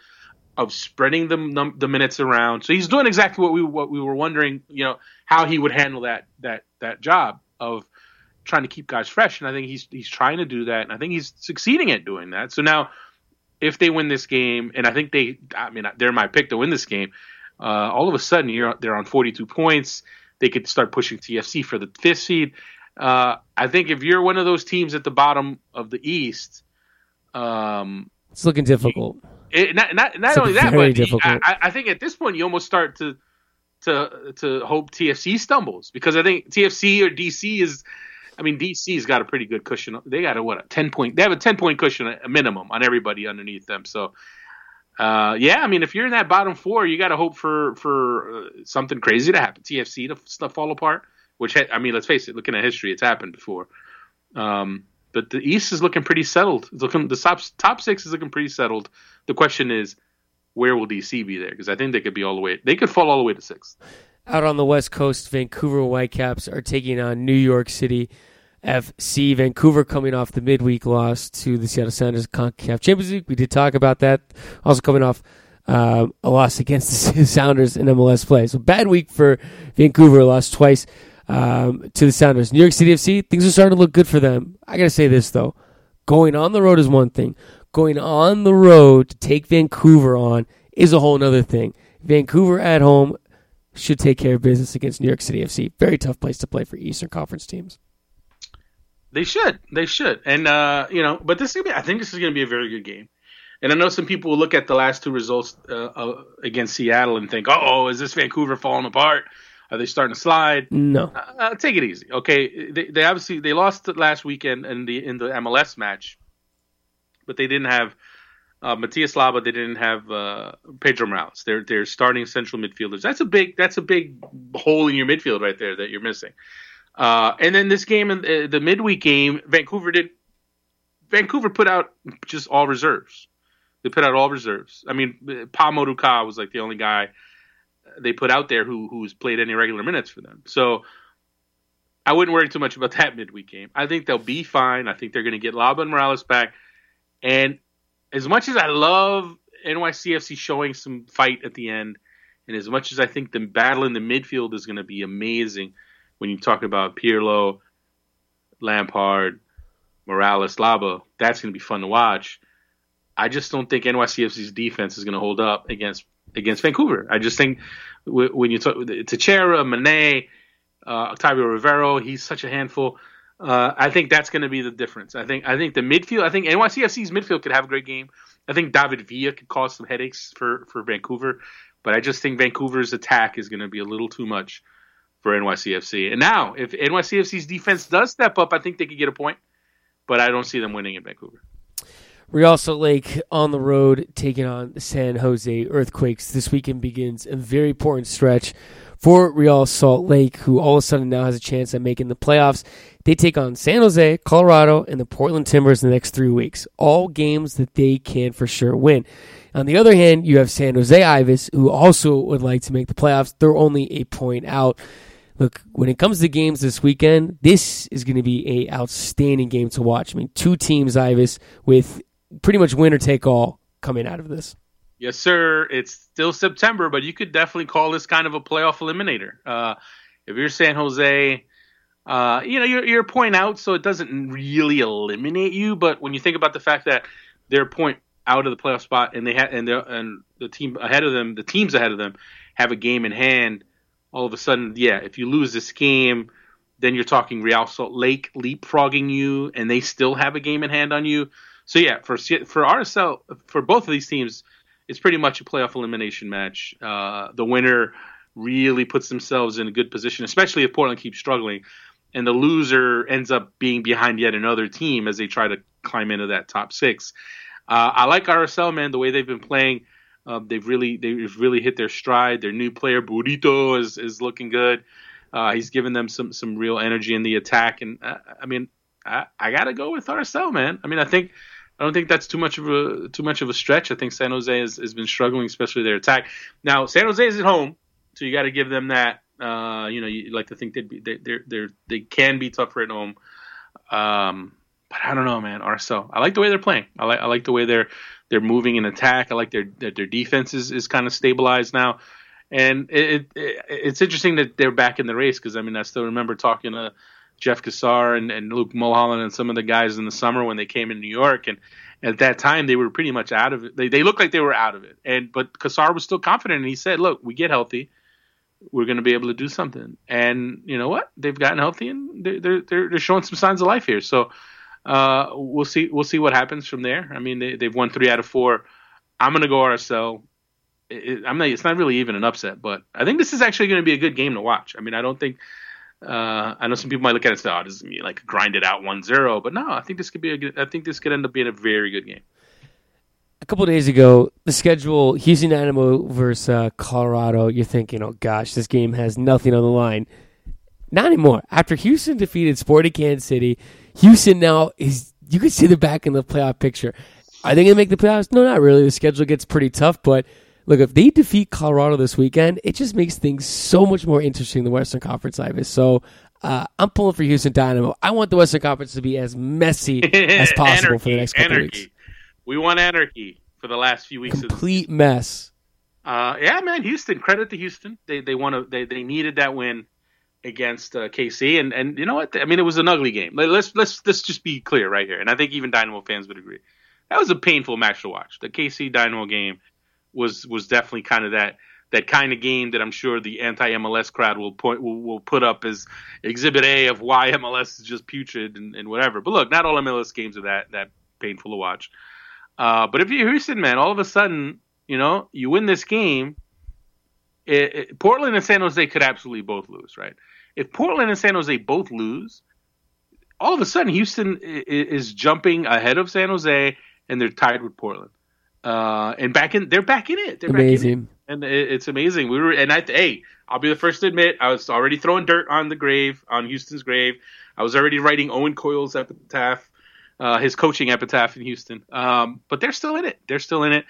[SPEAKER 2] of spreading the num- the minutes around. So he's doing exactly what we what we were wondering, you know, how he would handle that that that job of trying to keep guys fresh. And I think he's he's trying to do that, and I think he's succeeding at doing that. So now, if they win this game, and I think they, I mean, they're my pick to win this game. Uh, all of a sudden, you're they're on 42 points. They could start pushing TFC for the fifth seed. Uh, I think if you're one of those teams at the bottom of the East, um,
[SPEAKER 1] It's looking difficult.
[SPEAKER 2] it, not not, not only that,
[SPEAKER 1] very
[SPEAKER 2] but
[SPEAKER 1] difficult.
[SPEAKER 2] I, I- I think at this point you almost start to to to hope TFC stumbles because I think TFC or DC is. I mean, DC's got a pretty good cushion. They got a what a ten point. They have a ten point cushion, a minimum, on everybody underneath them. So, uh, yeah, I mean, if you're in that bottom four, you got to hope for for uh, something crazy to happen. TFC to stuff fall apart. Which I mean, let's face it. Looking at history, it's happened before. Um, but the East is looking pretty settled. It's looking the top top six is looking pretty settled. The question is, where will DC be there? Because I think they could be all the way. They could fall all the way to sixth.
[SPEAKER 1] Out on the West Coast, Vancouver Whitecaps are taking on New York City FC. Vancouver coming off the midweek loss to the Seattle Sounders CONCACAF Champions League. We did talk about that. Also coming off uh, a loss against the <laughs> Sounders in MLS play. So bad week for Vancouver. Lost twice um, to the Sounders. New York City FC, things are starting to look good for them. I got to say this, though. Going on the road is one thing. Going on the road to take Vancouver on is a whole other thing. Vancouver at home should take care of business against New York City FC. Very tough place to play for Eastern Conference teams.
[SPEAKER 2] They should. They should. And uh, you know, but this is gonna be. I think this is going to be a very good game. And I know some people will look at the last two results uh, uh, against Seattle and think, "Oh, is this Vancouver falling apart? Are they starting to slide?"
[SPEAKER 1] No.
[SPEAKER 2] Uh, take it easy, okay? They, they obviously they lost last weekend in the in the MLS match, but they didn't have uh, Matias Laba. They didn't have uh, Pedro Morales. They're they're starting central midfielders. That's a big that's a big hole in your midfield right there that you're missing. Uh, and then this game, uh, the midweek game, Vancouver did. Vancouver put out just all reserves. They put out all reserves. I mean, Pa-Modou Kah was like the only guy they put out there who who's played any regular minutes for them. So I wouldn't worry too much about <laughs> that midweek game. I think they'll be fine. I think they're going to get Laba and Morales back. And as much as I love NYCFC showing some fight at the end, and as much as I think the battle in the midfield is going to be amazing when you talk about Pirlo, Lampard, Morales, Laba, that's going to be fun to watch. I just don't think NYCFC's defense is going to hold up against against Vancouver. I just think when you talk Techera, Manneh, uh, Octavio Rivero, he's such a handful. Uh, I think that's going to be the difference. I think I think the midfield. I think NYCFC's midfield could have a great game. I think David Villa could cause some headaches for for Vancouver, but I just think Vancouver's attack is going to be a little too much for NYCFC. And now, if NYCFC's defense does step up, I think they could get a point, but I don't see them winning in Vancouver.
[SPEAKER 1] Real Salt Lake on the road taking on the San Jose Earthquakes. This weekend begins a very important stretch for Real Salt Lake, who all of a sudden now has a chance at making the playoffs. They take on San Jose, Colorado, and the Portland Timbers in the next three weeks. All games that they can for sure win. On the other hand, you have San Jose Ibis, who also would like to make the playoffs. They're only a point out. look, when it comes to games this weekend, this is going to be a outstanding game to watch. I mean, two teams, Ivis, with pretty much winner take all coming out of this.
[SPEAKER 2] Yes, sir. It's still September, but you could definitely call this kind of a playoff eliminator. Uh, if you're San Jose, uh, you know you're, you're point out, so it doesn't really eliminate you. But when you think about the fact that they're point out of the playoff spot, and they had and and the team ahead of them, the teams ahead of them, have a game in hand. All of a sudden, yeah, if you lose this game, then you're talking Real Salt Lake leapfrogging you, and they still have a game in hand on you. So yeah, for for RSL, for both of these teams, it's pretty much a playoff elimination match. Uh, the winner really puts themselves in a good position, especially if Portland keeps struggling, and the loser ends up being behind yet another team as they try to climb into that top six. Uh, I like RSL, man. The way they've been playing, uh, they've really they've really hit their stride. Their new player Burrito is is looking good. Uh, he's given them some some real energy in the attack, and uh, I mean, I, I got to go with RSL, man. I mean, I think I don't think that's too much of a too much of a stretch. I think San Jose has, has been struggling, especially their attack. Now, San Jose is at home, so you got to give them that. Uh, you know, you like to think they'd be they they they they can be tougher at home. Um, but I don't know, man. RSL, I like the way they're playing. I like I like the way they're they're moving in attack. I like their their, their defense is, is kind of stabilized now, and it, it it's interesting that they're back in the race because I mean I still remember talking to Jeff Cassar and, and Luke Mulholland and some of the guys in the summer when they came in New York and at that time they were pretty much out of it. They they looked like they were out of it. And but Cassar was still confident and he said, "Look, we get healthy, we're going to be able to do something." And you know what? They've gotten healthy and they're they're they're showing some signs of life here. So uh, we'll see we'll see what happens from there. I mean, they they've won 3 out of 4. I'm going to go RSL. It, I'm not, it's not really even an upset, but I think this is actually going to be a good game to watch. I mean, I don't think uh, I know some people might look at it and say, "Oh, this is like grind it out 1-0," but no, I think this could be a good. I think this could end up being a very good game.
[SPEAKER 1] A couple days ago, the schedule: Houston Dynamo versus uh, Colorado. You're thinking, "Oh gosh, this game has nothing on the line." Not anymore. After Houston defeated Sporting Kansas City, Houston now is. You can see the back in the playoff picture. Are they going to make the playoffs? No, not really. The schedule gets pretty tough, but look, if they defeat Colorado this weekend, it just makes things so much more interesting in the Western Conference, Ives. So uh, I'm pulling for Houston Dynamo. I want the Western Conference to be as messy <laughs> as possible
[SPEAKER 2] anarchy,
[SPEAKER 1] for the next couple
[SPEAKER 2] anarchy.
[SPEAKER 1] weeks.
[SPEAKER 2] We want anarchy for the last few weeks. Of the,
[SPEAKER 1] Complete mess.
[SPEAKER 2] uh, yeah, man, Houston. Credit to Houston. They they want to. They they needed that win against uh, KC, and and you know what? I mean, it was an ugly game. Let- Let's let's let's just be clear right here, and I think even Dynamo fans would agree. That was a painful match to watch. The KC Dynamo game was was definitely kind of that that kind of game that I'm sure the anti MLS crowd will point will, will put up as exhibit A of why MLS is just putrid and, and whatever. But look, not all MLS games are that that painful to watch. Uh, but if you're Houston, man, all of a sudden, you know, you win this game. It, it, Portland and San Jose could absolutely both lose, right? If Portland and San Jose both lose, all of a sudden Houston i- i- is jumping ahead of San Jose, and they're tied with Portland. Uh, and back in, they're back in it. They're back in it
[SPEAKER 1] Amazing.
[SPEAKER 2] and it, it's amazing. We were, and I, hey, I'll be the first to admit, I was already throwing dirt on the grave, on Houston's grave. I was already writing Owen Coyle's epitaph, uh, his coaching epitaph in Houston. Um, but they're still in it. They're still in it.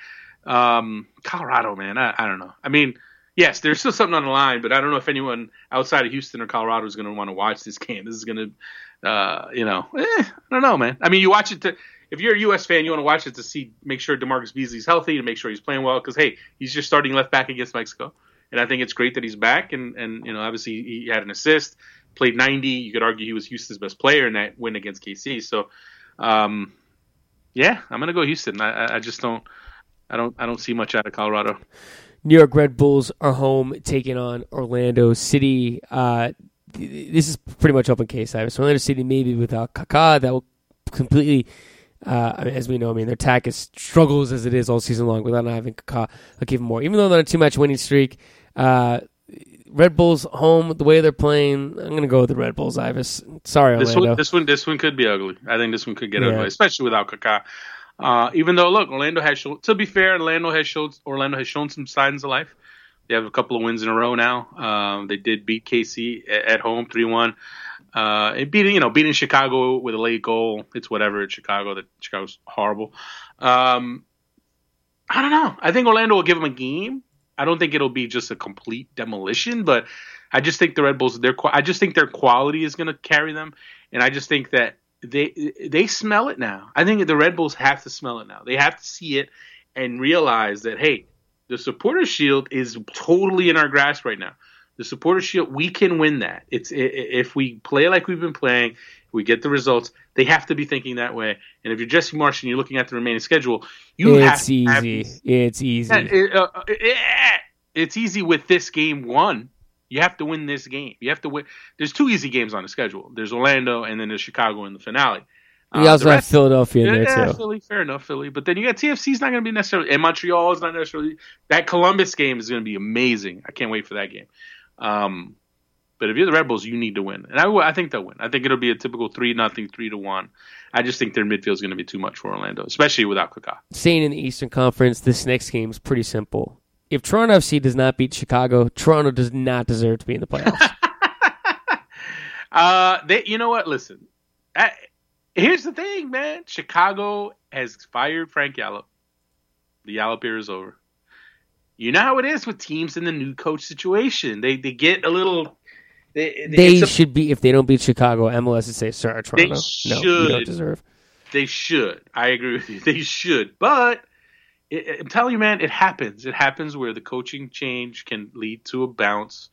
[SPEAKER 2] Um, Colorado, man, I, I don't know. I mean, yes, there's still something on the line, but I don't know if anyone outside of Houston or Colorado is going to want to watch this game. This is going to, uh, you know, eh, I don't know, man. I mean, you watch it to. If you're a U.S. fan, you want to watch it to see, make sure DaMarcus Beasley's healthy, to make sure he's playing well. Because hey, he's just starting left back against Mexico, and I think it's great that he's back. And and you know, obviously he had an assist, played 90. You could argue he was Houston's best player in that win against KC. So, um, yeah, I'm gonna go Houston. I, I- just don't, I don't, I don't see much out of Colorado.
[SPEAKER 1] New York Red Bulls are home taking on Orlando City. Uh, this is pretty much open case. Orlando City maybe without Kaká that will completely. Uh, I mean, as we know, I mean their attack is struggles as it is all season long without not having Kaká. Like even more, even though they're on a two-match winning streak. Uh, Red Bulls home, the way they're playing, I'm gonna go with the Red Bulls. Ives. Sorry,
[SPEAKER 2] This
[SPEAKER 1] Orlando.
[SPEAKER 2] one, this one, this one could be ugly. I think this one could get
[SPEAKER 1] Yeah.
[SPEAKER 2] ugly, especially without Kaká. Uh, even though, look, Orlando has shown. To be fair, Orlando has showed. Orlando has shown some signs of life. They have a couple of wins in a row now. Um, they did beat KC at, at home three one. Uh, it beating you know beating Chicago with a late goal. It's whatever. It's Chicago. That Chicago's horrible. Um, I don't know. I think Orlando will give them a game. I don't think it'll be just a complete demolition, but I just think the Red Bulls, their I just think their quality is going to carry them, and I just think that they they smell it now. I think the Red Bulls have to smell it now. They have to see it and realize that hey, the supporter shield is totally in our grasp right now. The supporter shield, we can win that. It's if we play like we've been playing, we get the results. They have to be thinking that way. And if you're Jesse Marsch and you're looking at the remaining schedule, you have
[SPEAKER 1] it's
[SPEAKER 2] to
[SPEAKER 1] easy.
[SPEAKER 2] have-
[SPEAKER 1] it's easy.
[SPEAKER 2] Yeah, it- uh, eh, it's easy with this game one. You have to win this game. You have to win. There's two easy games on the schedule. There's Orlando and then there's Chicago in the finale.
[SPEAKER 1] we
[SPEAKER 2] Uh,
[SPEAKER 1] also
[SPEAKER 2] the
[SPEAKER 1] have
[SPEAKER 2] rest-
[SPEAKER 1] Philadelphia in
[SPEAKER 2] yeah,
[SPEAKER 1] there too.
[SPEAKER 2] Philly, fair enough, Philly. But then you got TFC's not going to be necessarily, and Montreal is not necessarily. That Columbus game is going to be amazing. I can't wait for that game. Um, but if you're the Red Bulls, you need to win, and I, I think they'll win. I think it'll be a typical three nothing, three to one. I just think their midfield is going to be too much for Orlando, especially without Kaká.
[SPEAKER 1] Staying in the Eastern Conference, this next game is pretty simple. If Toronto FC does not beat Chicago, Toronto does not deserve to be in the playoffs. <laughs>
[SPEAKER 2] Uh, they, you know what? Listen, I, here's the thing, man. Chicago has fired Frank Yallop. The Yallop era is over. You know how it is with teams in the new coach situation. They they get a little. They,
[SPEAKER 1] they
[SPEAKER 2] a-
[SPEAKER 1] should be if they don't beat Chicago, MLS would say, "Sorry, Toronto, no, you
[SPEAKER 2] should.
[SPEAKER 1] don't deserve."
[SPEAKER 2] They should. I agree with you. <laughs> They should. But it, I'm telling you, man, it happens. It happens where the coaching change can lead to a bounce.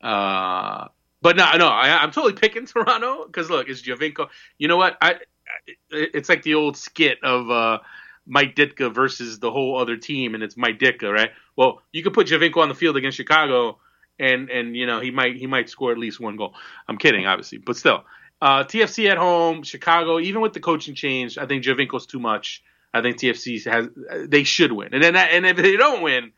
[SPEAKER 2] Uh, but no, no, I, I'm totally picking <laughs> Toronto because look, it's Giovinco. You know what? I, I it's like the old skit of uh, Mike Ditka versus the whole other team, and it's Mike Ditka, right? Well, you could put Giovinco on the field against Chicago, and and you know he might he might score at least one goal. I'm kidding, obviously, but still. Uh, TFC at home, Chicago. Even with the coaching change, I think Giovinco's too much. I think TFC has they should win, and then and if they don't win,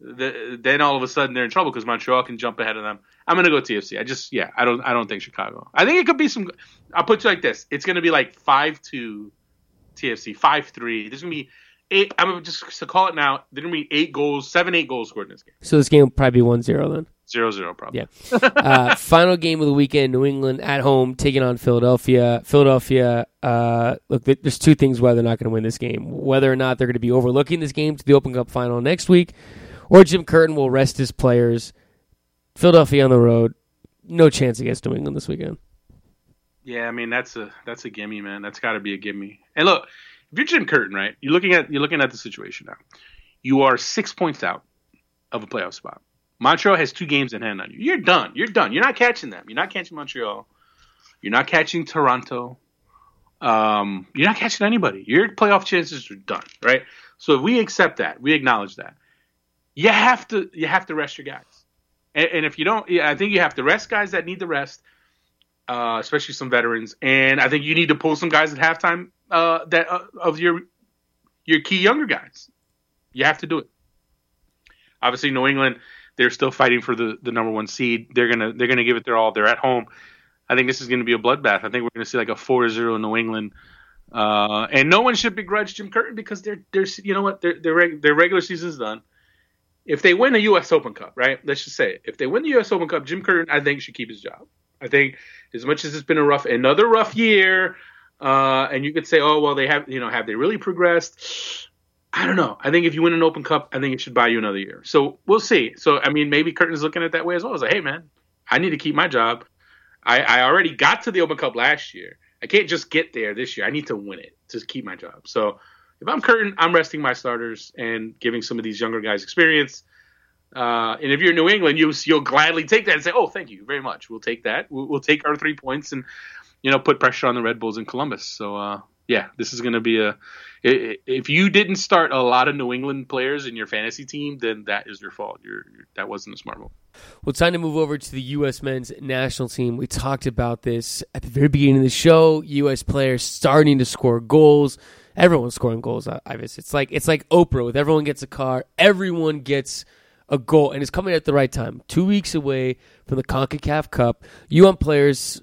[SPEAKER 2] the, then all of a sudden they're in trouble because Montreal can jump ahead of them. I'm gonna go TFC. I just yeah, I don't I don't think Chicago. I think it could be some. I'll put it like this: it's gonna be like five two TFC, five three. There's gonna be eight. I'm just to call it now. There's gonna be eight goals, seven eight goals scored in this game.
[SPEAKER 1] So this game will probably be 1-0 then.
[SPEAKER 2] Zero zero probably.
[SPEAKER 1] Yeah. uh, <laughs> final game of the weekend: New England at home taking on Philadelphia. Philadelphia. Uh, look, there's two things why they're not going to win this game: whether or not they're going to be overlooking this game to the Open Cup final next week, or Jim Curtin will rest his players. Philadelphia on the road, no chance against New England this weekend.
[SPEAKER 2] Yeah, I mean that's a that's a gimme, man. That's got to be a gimme. And look, if you're Jim Curtin, right? You're looking at you're looking at the situation now. You are six points out of a playoff spot. Montreal has two games in hand on you. You're done. You're done. You're not catching them. You're not catching Montreal. You're not catching Toronto. Um, you're not catching anybody. Your playoff chances are done, right? So we accept that, we acknowledge that. You have to you have to rest your guys. And, and if you don't, I think you have to rest guys that need the rest uh, especially some veterans. And I think you need to pull some guys at halftime uh, that uh, of your your key younger guys. You have to do it. Obviously, New England, they're still fighting for the, the number one seed. They're gonna they're gonna give it their all. They're at home. I think this is going to be a bloodbath. I think we're going to see like a 4-0 New England. Uh, and no one should begrudge Jim Curtin because they're they're you know what their their, their regular season's done. If they win the U.S. Open Cup, right? Let's just say it. If they win the U.S. Open Cup, Jim Curtin, I think, should keep his job. I think as much as it's been a rough, another rough year, uh, and you could say, oh well, they have, you know, have they really progressed? I don't know. I think if you win an Open Cup, I think it should buy you another year. So we'll see. So I mean, maybe Curtin's looking at that way as well. It's like, hey man, I need to keep my job. I, I already got to the Open Cup last year. I can't just get there this year. I need to win it to keep my job. So if I'm Curtin, I'm resting my starters and giving some of these younger guys experience. Uh, and if you're New England, you, you'll gladly take that and say, "Oh, thank you very much. We'll take that. We'll, we'll take our three points and you know put pressure on the Red Bulls in Columbus." So uh, yeah, this is going to be a. If you didn't start a lot of New England players in your fantasy team, then that is your fault. You're, you're that wasn't a smart move.
[SPEAKER 1] Well, time to move over to the U.S. men's national team. We talked about this at the very beginning of the show. U.S. players starting to score goals. Everyone's scoring goals. Ives. It's like it's like Oprah with everyone gets a car. Everyone gets a goal, and it's coming at the right time. Two weeks away from the Concacaf Cup. You want players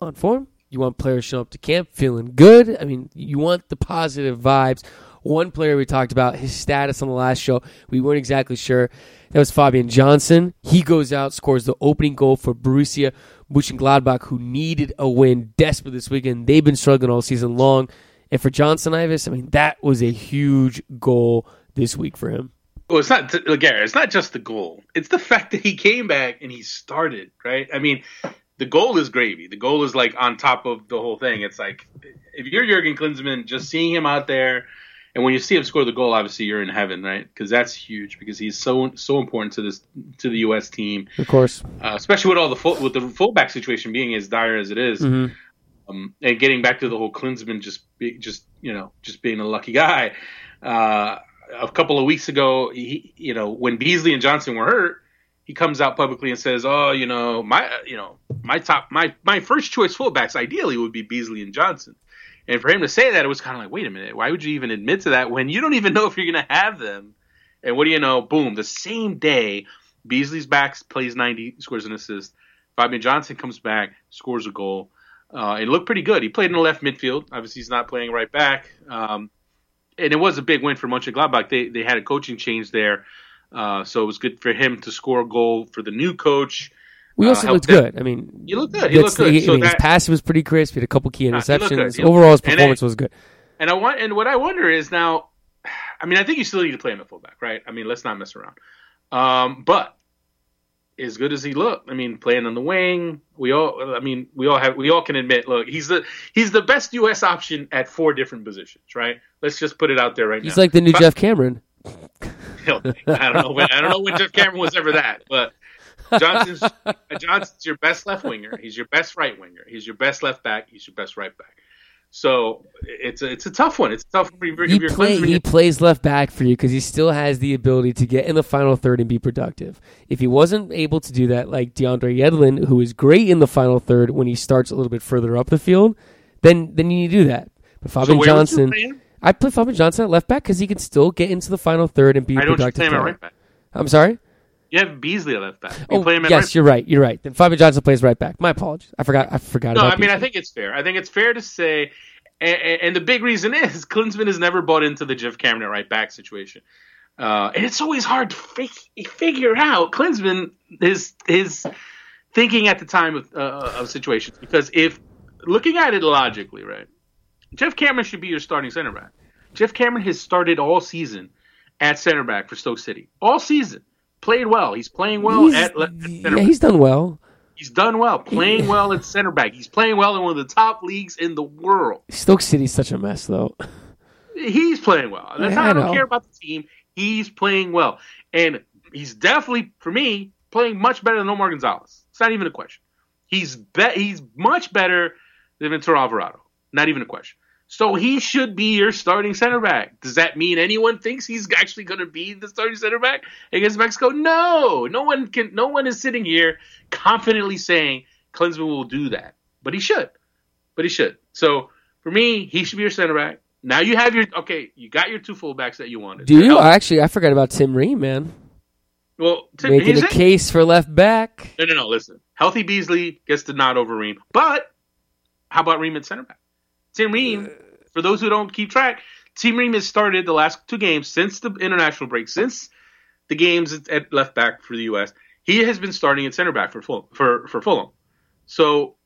[SPEAKER 1] on form. You want players showing up to camp feeling good. I mean, you want the positive vibes. One player we talked about his status on the last show. We weren't exactly sure. That was Fabian Johnson. He goes out, scores the opening goal for Borussia Mönchengladbach, who needed a win desperate this weekend. They've been struggling all season long. And for Johnson Ives, I mean, that was a huge goal this week for him.
[SPEAKER 2] Well, it's not Gary. It's not just the goal. It's the fact that he came back and he started. Right. I mean, the goal is gravy. The goal is like on top of the whole thing. It's like if you're Jurgen Klinsmann, just seeing him out there, and when you see him score the goal, obviously you're in heaven, right? Because that's huge. Because he's so so important to this to the U.S. team,
[SPEAKER 1] Of course.
[SPEAKER 2] uh, especially with all the full, with the fullback situation being as dire as it is.
[SPEAKER 1] Mhm.
[SPEAKER 2] Um, and getting back to the whole Klinsmann just be, just you know just being a lucky guy. Uh, a couple of weeks ago, he, you know when Beasley and Johnson were hurt, he comes out publicly and says, "Oh, you know my you know my top my my first choice fullbacks ideally would be Beasley and Johnson." And for him to say that, it was kind of like, wait a minute, why would you even admit to that when you don't even know if you're going to have them? And what do you know? Boom, the same day, Beasley's back, plays 90, scores an assist. Fabian Johnson comes back, scores a goal. Uh, and looked pretty good. He played in the left midfield. Obviously, he's not playing right back. Um, and it was a big win for Mönchengladbach. They they had a coaching change there, uh, so it was good for him to score a goal for the new coach.
[SPEAKER 1] We
[SPEAKER 2] Uh,
[SPEAKER 1] also
[SPEAKER 2] helped
[SPEAKER 1] looked
[SPEAKER 2] them.
[SPEAKER 1] good. I mean,
[SPEAKER 2] He looked good. He looked good.
[SPEAKER 1] he-
[SPEAKER 2] So
[SPEAKER 1] I mean, his pass was pretty crisp. He had a couple key
[SPEAKER 2] he looked good.
[SPEAKER 1] interceptions. Overall, his performance was good.
[SPEAKER 2] And I want and what I wonder is now, I mean, I think you still need to play him at fullback, right? I mean, let's not mess around. Um, but as good as he looked, I mean, playing on the wing, we all, I mean, we all have, we all can admit, look, he's the he's the best U.S. option at four different positions, right? Let's just put it out there right
[SPEAKER 1] He's
[SPEAKER 2] now.
[SPEAKER 1] He's like the new
[SPEAKER 2] But-
[SPEAKER 1] Geoff Cameron. <laughs>
[SPEAKER 2] I don't know when I don't know when Geoff Cameron was ever that, but Johnson's <laughs> Johnson's your best left winger. He's your best right winger. He's your best left back. He's your best right back. So it's a it's a tough one. It's tough for If
[SPEAKER 1] He, play, he plays left back for you because he still has the ability to get in the final third and be productive. If he wasn't able to do that, like DeAndre Yedlin, who is great in the final third when he starts a little bit further up the field, then then you need to do that. But Fabian
[SPEAKER 2] you
[SPEAKER 1] Johnson. I play Fabian Johnson at left back because he can still get into the final third and be
[SPEAKER 2] I don't
[SPEAKER 1] productive
[SPEAKER 2] play him at
[SPEAKER 1] player.
[SPEAKER 2] right back.
[SPEAKER 1] I'm sorry.
[SPEAKER 2] You have Beasley at left back. You
[SPEAKER 1] Oh,
[SPEAKER 2] play him
[SPEAKER 1] yes,
[SPEAKER 2] right
[SPEAKER 1] you're right. You're right. Then Fabian Johnson plays right back. My apologies. I forgot. I forgot.
[SPEAKER 2] No, I mean I think it's fair. I think it's fair to say, and, and the big reason is <laughs> Klinsmann has never bought into the Geoff Cameron at right back situation, uh, and it's always hard to fig- figure out Klinsmann his his thinking at the time of, uh, of situations because if looking at it logically, right, Geoff Cameron should be your starting center back. Geoff Cameron has started all season at center back for Stoke City, all season. Played well. He's playing well
[SPEAKER 1] He's-
[SPEAKER 2] at, at center
[SPEAKER 1] yeah,
[SPEAKER 2] back.
[SPEAKER 1] he's done well.
[SPEAKER 2] He's done well, playing well at center back. He's playing well in one of the top leagues in the world.
[SPEAKER 1] Stoke City's such a mess, though.
[SPEAKER 2] He's playing well. That's
[SPEAKER 1] Yeah, I
[SPEAKER 2] I don't
[SPEAKER 1] know.
[SPEAKER 2] care about the team. He's playing well, and he's definitely, for me, playing much better than Omar Gonzalez. It's not even a question. He's be- He's much better than Ventura Alvarado. Not even a question. So he should be your starting center back. Does that mean anyone thinks he's actually going to be the starting center back against Mexico? No, no one can. No one is sitting here confidently saying Klinsmann will do that, but he should. But he should. So for me, he should be your center back. Now you have your okay. You got your two fullbacks that you wanted.
[SPEAKER 1] Do you? Actually, I forgot about Tim Ream, man.
[SPEAKER 2] well, Tim,
[SPEAKER 1] Making a
[SPEAKER 2] it.
[SPEAKER 1] case for left back.
[SPEAKER 2] No, no, no. Listen, healthy Beasley gets the nod over Ream, but how about Ream at center back? Tim Ream, for those who don't keep track, Tim Ream has started the last two games since the international break, since the games at left back for the U.S. He has been starting at center back for Fulham. For for Fulham. So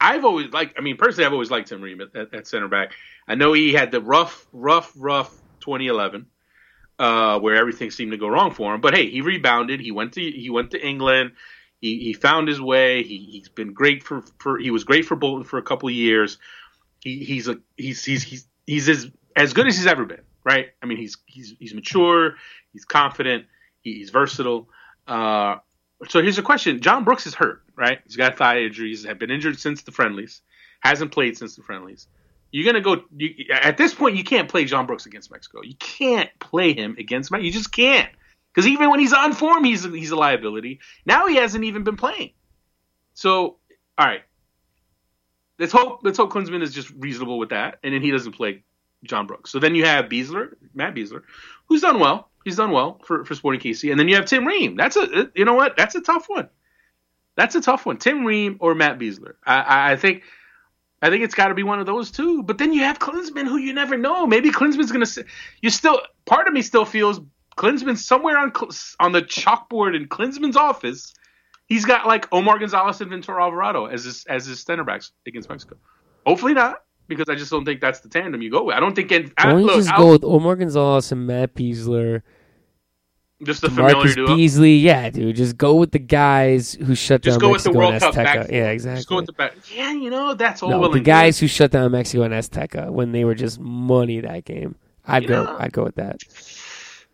[SPEAKER 2] I've always liked. I mean, personally, I've always liked Tim Ream at, at, at center back. I know he had the rough, rough, rough 2011 uh, where everything seemed to go wrong for him. But hey, he rebounded. He went to he went to England. He, he found his way. He, he's been great for, for he was great for Bolton for a couple of years. He, he's a he's he's he's he's as as good as he's ever been. Right? I mean, he's he's he's mature. He's confident. He, he's versatile. Uh, so here's a question: John Brooks is hurt. Right? He's got thigh injuries. Have been injured since the friendlies. Hasn't played since the friendlies. You're gonna go you, at this point. You can't play John Brooks against Mexico. You can't play him against Mexico. You just can't. Because even when he's on form, he's he's a liability. Now he hasn't even been playing. So, all right, let's hope let's hope Klinsmann is just reasonable with that, and then he doesn't play John Brooks. So then you have Besler, Matt Besler, who's done well. He's done well for for Sporting KC, and then you have Tim Ream. That's a you know what? That's a tough one. That's a tough one. Tim Ream or Matt Besler. I, I, think. I think it's got to be one of those two. But then you have Klinsmann, who you never know. Maybe Klinsmann's to. You still. Part of me still feels Klinsmann's somewhere on on the chalkboard in Klinsmann's office. He's got like Omar Gonzalez and Ventura Alvarado as his as his center backs against Mexico. Hopefully not, because I just don't think that's the tandem you go with. I don't think. I,
[SPEAKER 1] Why don't you just
[SPEAKER 2] I'll-
[SPEAKER 1] go with Omar Gonzalez and Matt Besler
[SPEAKER 2] Just a familiar
[SPEAKER 1] Marcus
[SPEAKER 2] duo.
[SPEAKER 1] Beasley. Yeah, dude. Just go with the guys who shut
[SPEAKER 2] Just
[SPEAKER 1] down
[SPEAKER 2] go with the
[SPEAKER 1] Mexico
[SPEAKER 2] World
[SPEAKER 1] and
[SPEAKER 2] Cup
[SPEAKER 1] Azteca.
[SPEAKER 2] back.
[SPEAKER 1] Yeah, exactly.
[SPEAKER 2] Just go with the back. Yeah, you know that's all
[SPEAKER 1] no, the guys
[SPEAKER 2] good.
[SPEAKER 1] who shut down Mexico and Azteca when they were just money that game. I'd go.
[SPEAKER 2] Yeah.
[SPEAKER 1] I'd go with that.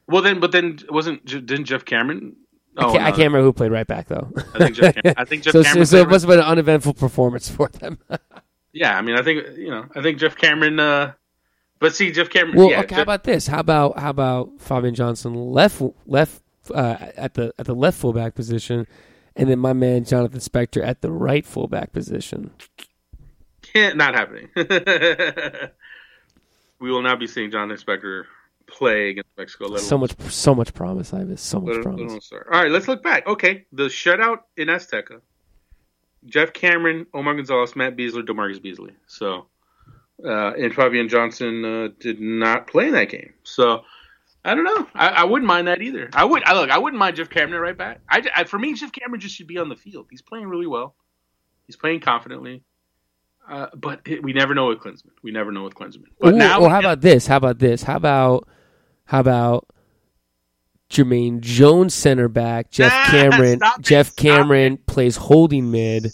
[SPEAKER 2] Well, then, but then wasn't didn't Geoff Cameron? Oh,
[SPEAKER 1] I, can't, I can't remember who played right back though.
[SPEAKER 2] I think Jeff. Cam- I think <laughs> Jeff
[SPEAKER 1] so,
[SPEAKER 2] Cameron.
[SPEAKER 1] so it must have been an uneventful performance for them. <laughs>
[SPEAKER 2] yeah, I mean, I think you know, I think Geoff Cameron. Uh, but see, Geoff Cameron.
[SPEAKER 1] well,
[SPEAKER 2] yeah,
[SPEAKER 1] okay.
[SPEAKER 2] Jeff-
[SPEAKER 1] How about this? How about how about Fabian Johnson left left uh, at the at the left fullback position, and then my man Jonathan Spector at the right fullback position.
[SPEAKER 2] Yeah, not not happening. <laughs> we will not be seeing Jonathan Spector play against Mexico. Let
[SPEAKER 1] So much so much promise, Ives. So much
[SPEAKER 2] let- let
[SPEAKER 1] promise.
[SPEAKER 2] start. All right, let's look back. Okay, the shutout in Azteca. Geoff Cameron, Omar Gonzalez, Matt Besler, DaMarcus Beasley. So, uh, and Fabian Johnson uh, did not play in that game. So, I don't know. I, I wouldn't mind that either. I would. I look. I wouldn't mind Geoff Cameron right back. I, I- for me, Geoff Cameron just should be on the field. He's playing really well. He's playing confidently. Uh, but it, we never know with Klinsmann. We never know with Klinsmann. But
[SPEAKER 1] Ooh,
[SPEAKER 2] now,
[SPEAKER 1] or how about this? How about this? How about how about Jermaine Jones center back, Jeff
[SPEAKER 2] Nah,
[SPEAKER 1] Cameron.
[SPEAKER 2] it,
[SPEAKER 1] Jeff
[SPEAKER 2] stop
[SPEAKER 1] Cameron plays holding mid.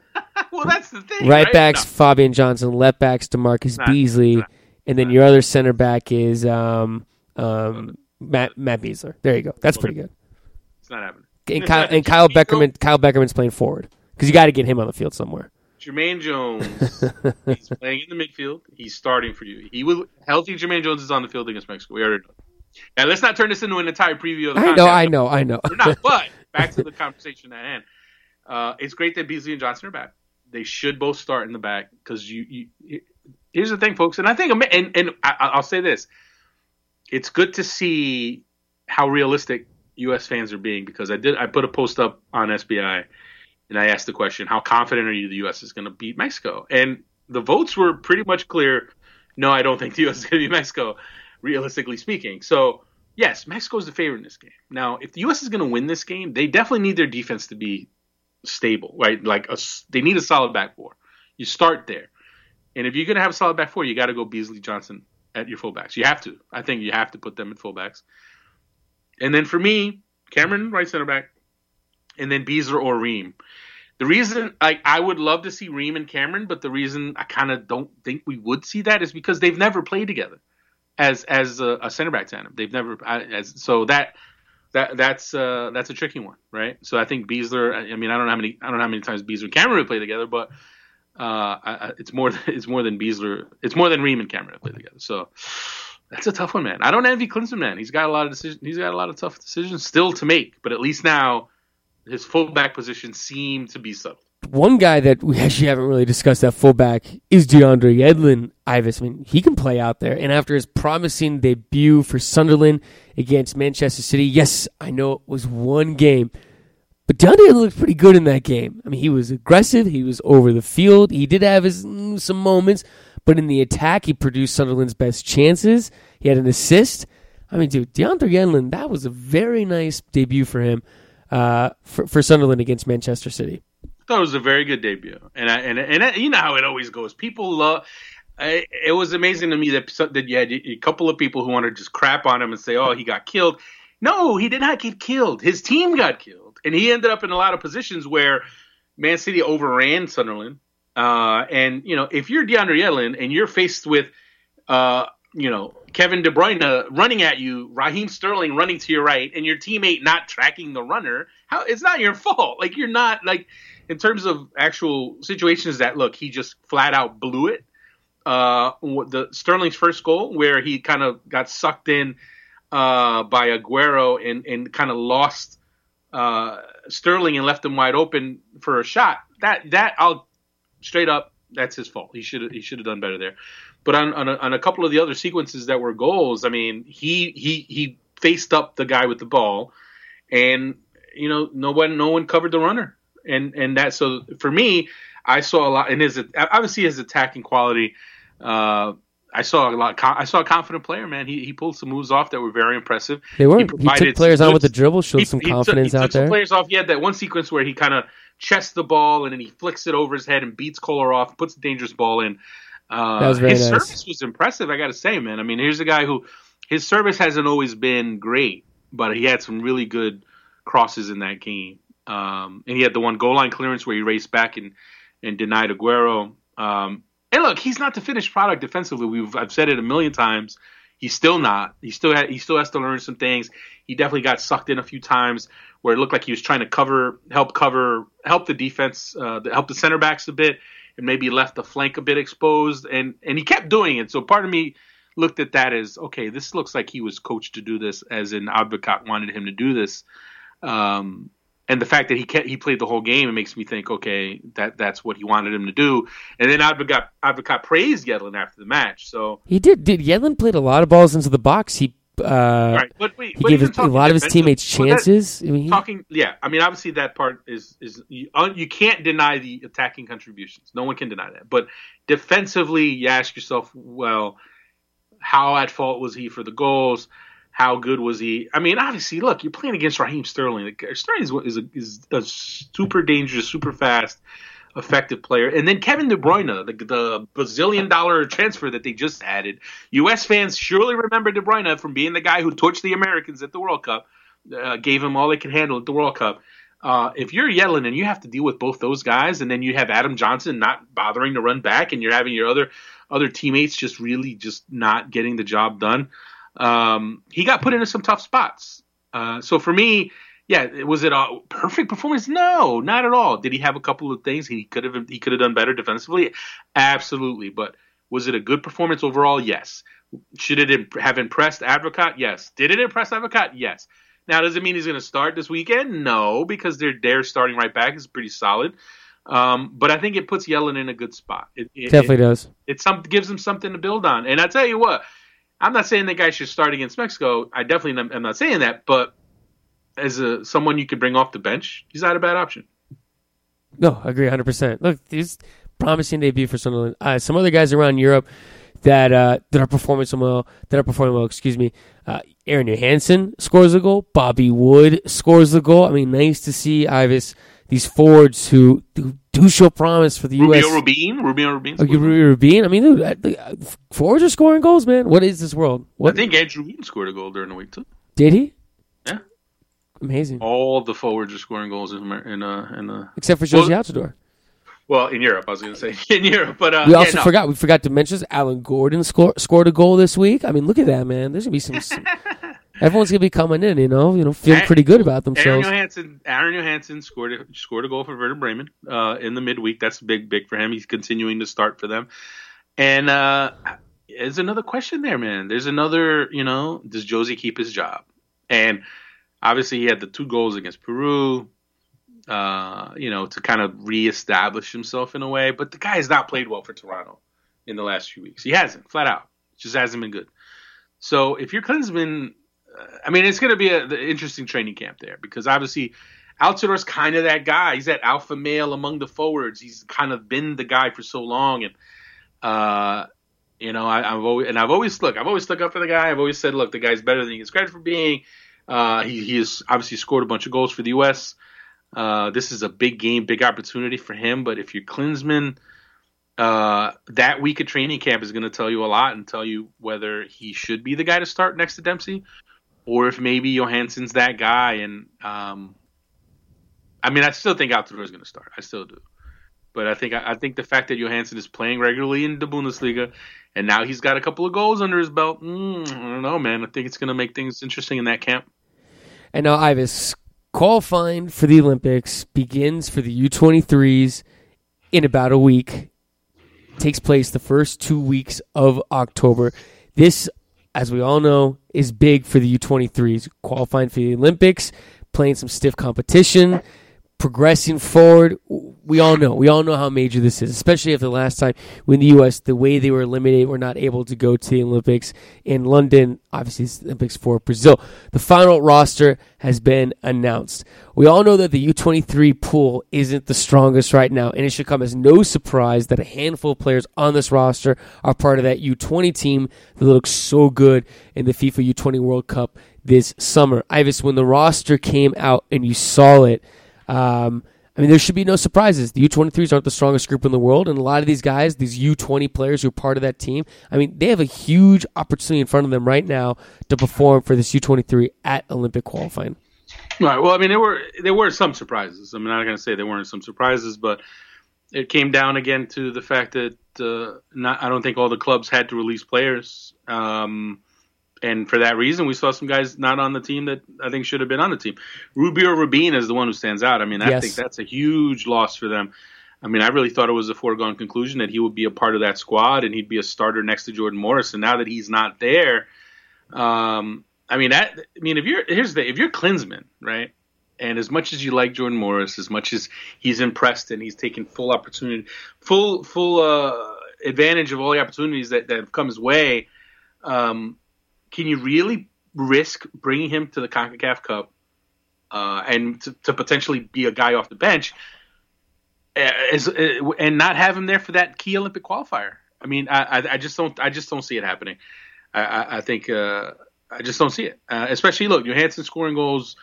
[SPEAKER 1] <laughs>
[SPEAKER 2] well, that's the thing.
[SPEAKER 1] Right
[SPEAKER 2] Right,
[SPEAKER 1] backs
[SPEAKER 2] No.
[SPEAKER 1] Fabian Johnson, left backs DaMarcus
[SPEAKER 2] Nah,
[SPEAKER 1] Beasley,
[SPEAKER 2] nah,
[SPEAKER 1] and then your other center back is um, um, Matt Matt Besler. There you go. That's pretty good.
[SPEAKER 2] It's not happening.
[SPEAKER 1] And Kyle, and Kyle Beckerman Kyle Beckerman's playing forward because you got to get him on the field somewhere.
[SPEAKER 2] Jermaine Jones, <laughs> he's playing in the midfield. He's starting for you. He will healthy. Jermaine Jones is on the field against Mexico. We already know. Now let's not turn this into an entire preview of the
[SPEAKER 1] I know. I know, I know.
[SPEAKER 2] We're not. But <laughs> back to the conversation at hand. Uh, it's great that Beasley and Johnson are back. They should both start in the back because you, you. Here's the thing, folks, and I think, and and I, I'll say this: it's good to see how realistic U.S. fans are being because I did. I put a post up on SBI, and I asked the question: How confident are you the U.S. is going to beat Mexico? And the votes were pretty much clear. No, I don't think the U.S. is going to beat Mexico, realistically speaking. So yes, Mexico's the favorite in this game. Now, if the U.S. is going to win this game, they definitely need their defense to be stable, right? Like a, they need a solid back four. You start there, and if you're going to have a solid back four, you got to go Beasley Johnson at your fullbacks. You have to. I think you have to put them at fullbacks. And then for me, Cameron right center back, and then Besler or Ream. The reason I, I would love to see Ream and Cameron, but the reason I kind of don't think we would see that is because they've never played together as as a, a center back tandem. They've never as so that that that's uh, that's a tricky one, right? So I think Besler. I I mean, I don't know how many I don't know how many times Besler and Cameron have played together, but uh, I, it's more <laughs> it's more than Besler. It's more than Ream and Cameron have played together. So that's a tough one, man. I don't envy Klinsmann, man. He's got a lot of decisions. He's got a lot of tough decisions still to make, but at least now his fullback position seemed to be settled.
[SPEAKER 1] One guy that we actually haven't really discussed at fullback is DeAndre Yedlin. Ives, I mean, he can play out there. And after his promising debut for Sunderland against Manchester City, yes, I know it was one game, but DeAndre looked pretty good in that game. I mean, he was aggressive. He was over the field. He did have his mm, some moments, but in the attack, he produced Sunderland's best chances. He had an assist. I mean, dude, DeAndre Yedlin, that was a very nice debut for him uh, for, for Sunderland against Manchester City.
[SPEAKER 2] I thought it was a very good debut, and I, and and I, you know how it always goes. People love. I, it was amazing to me that that you had a couple of people who want to just crap on him and say, "Oh, he got killed." No, he did not get killed. His team got killed, and he ended up in a lot of positions where Man City overran Sunderland. Uh, and you know, if you're DeAndre Yedlin and you're faced with, uh, you know, Kevin De Bruyne running at you, Raheem Sterling running to your right, and your teammate not tracking the runner, how it's not your <laughs> fault. Like you're not like in terms of actual situations that look, he just flat out blew it. Uh, the Sterling's first goal, where he kind of got sucked in uh, by Aguero and and kind of lost uh, Sterling and left him wide open for a shot. That that I'll straight up that's his fault. He should he should have done better there. But on on a, on a couple of the other sequences that were goals, I mean, he he he faced up the guy with the ball, and you know no one no one covered the runner, and and that so for me, I saw a lot in his obviously his attacking quality. Uh, I saw a lot. I saw a confident player, man. He he pulled some moves off that were very impressive.
[SPEAKER 1] They were.
[SPEAKER 2] He
[SPEAKER 1] He, took players on with the dribble, showed
[SPEAKER 2] He-
[SPEAKER 1] some confidence
[SPEAKER 2] took
[SPEAKER 1] out there.
[SPEAKER 2] players off. He had that one sequence where he kind of chests the ball and then he flicks it over his head and beats Kolarov, puts a dangerous ball in. Uh,
[SPEAKER 1] That was very
[SPEAKER 2] his
[SPEAKER 1] nice.
[SPEAKER 2] service was impressive. I got to say, man. I mean, here's a guy who his service hasn't always been great, but he had some really good crosses in that game. Um, and he had the one goal line clearance where he raced back and, and denied Aguero. Um, and look, he's not the finished product defensively. We've I've said it a million times. He's still not. He still ha- he still has to learn some things. He definitely got sucked in a few times where it looked like he was trying to cover, help cover, help the defense, uh, help the center backs a bit, maybe left the flank a bit exposed. And and he kept doing it. So part of me looked at that as okay. This looks like he was coached to do this, as in Advocaat wanted him to do this. Um, and the fact that he kept, he played the whole game, it makes me think, okay, that that's what he wanted him to do. And then Advocaat Advocaat praised Yedlin after the match. So
[SPEAKER 1] He did. Did Yedlin played a lot of balls into the box. He
[SPEAKER 2] right, but
[SPEAKER 1] he
[SPEAKER 2] but
[SPEAKER 1] gave his, a lot of his teammates
[SPEAKER 2] well, that-
[SPEAKER 1] chances. I mean, he-
[SPEAKER 2] talking yeah i mean obviously that part is is you, uh, you can't deny the attacking contributions. No one can deny that. But defensively you ask yourself well how at fault was he for the goals? How good was he? I mean obviously look you're playing against raheem sterling. Sterling is, is, a, is a super dangerous super fast effective player and then kevin de bruyne the, the bazillion dollar transfer that they just added us fans surely remember de bruyne from being the guy who torched the americans at the world cup uh, gave him all they could handle at the World Cup. Uh, if you're Yedlin and you have to deal with both those guys, and then you have Adam Johnson not bothering to run back, and you're having your other other teammates just really just not getting the job done, um, he got put into some tough spots. Uh, so for me, yeah, was it a perfect performance? No, not at all. Did he have a couple of things he could have he could have done better defensively? Absolutely, but was it a good performance overall? Yes. Should it imp- have impressed Advocaat? Yes. Did it impress Advocaat? Yes. Now, does it mean he's going to start this weekend? No, because their their starting right back is pretty solid. Um, but I think it puts Yedlin in a good spot. It, it,
[SPEAKER 1] definitely
[SPEAKER 2] it,
[SPEAKER 1] does.
[SPEAKER 2] it some gives him something to build on. And I tell you what, I'm not saying the guy should start against Mexico. I definitely am not saying that. But as a someone you could bring off the bench, he's not a bad option.
[SPEAKER 1] No, I agree 100%. Look, this promising debut for Sunderland. Uh, some other guys around Europe that uh, that are performing some well, that are performing well, excuse me. Uh, Aron Johannsson scores a goal. Bobby Wood scores the goal. I mean, nice to see Ives, these forwards who, who do show promise for the
[SPEAKER 2] Rubio
[SPEAKER 1] U.S.
[SPEAKER 2] Rubin, Rubio Rubin.
[SPEAKER 1] Oh, Rubio Rubin. I mean, dude, the, uh, forwards are scoring goals, man. What is this world?
[SPEAKER 2] I think Andrew Rubin scored a goal during the week too.
[SPEAKER 1] did he?
[SPEAKER 2] Yeah.
[SPEAKER 1] Amazing.
[SPEAKER 2] All the forwards are scoring goals in in uh, in uh,
[SPEAKER 1] Except for Jozy
[SPEAKER 2] Well-
[SPEAKER 1] Altidore.
[SPEAKER 2] well in Europe. I was going to say <laughs> in Europe, but uh,
[SPEAKER 1] We
[SPEAKER 2] yeah,
[SPEAKER 1] also
[SPEAKER 2] no.
[SPEAKER 1] forgot. We forgot to mention Alan Gordon score, scored a goal this week. I mean, look at that, man. There's gonna be some. some- <laughs> everyone's gonna be coming in, you know, you know, feeling pretty good about
[SPEAKER 2] Aaron
[SPEAKER 1] themselves.
[SPEAKER 2] Johannsson, Aron Johannsson scored a, scored a goal for Werder Bremen uh, in the midweek. That's big, big for him. He's continuing to start for them. And uh, there's another question there, man. There's another, you know, does Jozy keep his job? And obviously, he had the two goals against Peru, uh, you know, to kind of reestablish himself in a way. But the guy has not played well for Toronto in the last few weeks. He hasn't, flat out. Just hasn't been good. So if you're Klinsmann, uh, I mean, it's going to be an interesting training camp there because obviously Altidore's kind of that guy. He's that alpha male among the forwards. He's kind of been the guy for so long, and uh, you know, I, I've always and I've always look, I've always stuck up for the guy. I've always said, look, the guy's better than he gets credit for being. Uh, he he has obviously scored a bunch of goals for the U.S. Uh, this is a big game, big opportunity for him. But if you're Klinsmann, uh, that week of training camp is going to tell you a lot and tell you whether he should be the guy to start next to Dempsey, or if maybe Johannsson's that guy. And um, I mean, I still think Altidore is going to start. I still do. But I think I think the fact that Johannsson is playing regularly in the Bundesliga, and now he's got a couple of goals under his belt. Mm, I don't know, man. I think it's going to make things interesting in that camp.
[SPEAKER 1] And now Ives qualifying for the Olympics begins for the U23s in about a week. Takes place the first two weeks of October. This, as we all know, is big for the U23s. Qualifying for the Olympics, playing some stiff competition, progressing forward. We all know. We all know how major this is, especially after the last time when the U.S. the way they were eliminated, were not able to go to the Olympics in London. Obviously, it's Olympics for Brazil. The final roster has been announced. We all know that the U23 pool isn't the strongest right now, and it should come as no surprise that a handful of players on this roster are part of that U20 team that looks so good in the FIFA U20 World Cup this summer. Ives, when the roster came out and you saw it, um, I mean, there should be no surprises. The U23s aren't the strongest group in the world, and a lot of these guys, these U20 players who are part of that team, I mean, they have a huge opportunity in front of them right now to perform for this U23 at Olympic qualifying.
[SPEAKER 2] Right. Well, I mean, there were there were some surprises. I'm not going to say there weren't some surprises, but it came down again to the fact that uh, not, I don't think all the clubs had to release players, um, and for that reason, we saw some guys not on the team that I think should have been on the team. Rubio Rubin is the one who stands out. I mean, I
[SPEAKER 1] Yes.
[SPEAKER 2] think that's a huge loss for them. I mean, I really thought it was a foregone conclusion that he would be a part of that squad and he'd be a starter next to Jordan Morris. And now that he's not there, um, I mean, that, I mean, if you're here's the if you're Klinsmann, right? And as much as you like Jordan Morris, as much as he's impressed and he's taken full opportunity, full full uh, advantage of all the opportunities that, that have come his way, um, can you really risk bringing him to the Concacaf Cup uh, and to, to potentially be a guy off the bench, uh, as, uh, and not have him there for that key Olympic qualifier? I mean, I, I, I just don't I just don't see it happening. I, I, I think uh, I just don't see it. Uh, especially look, Johannsson scoring goals,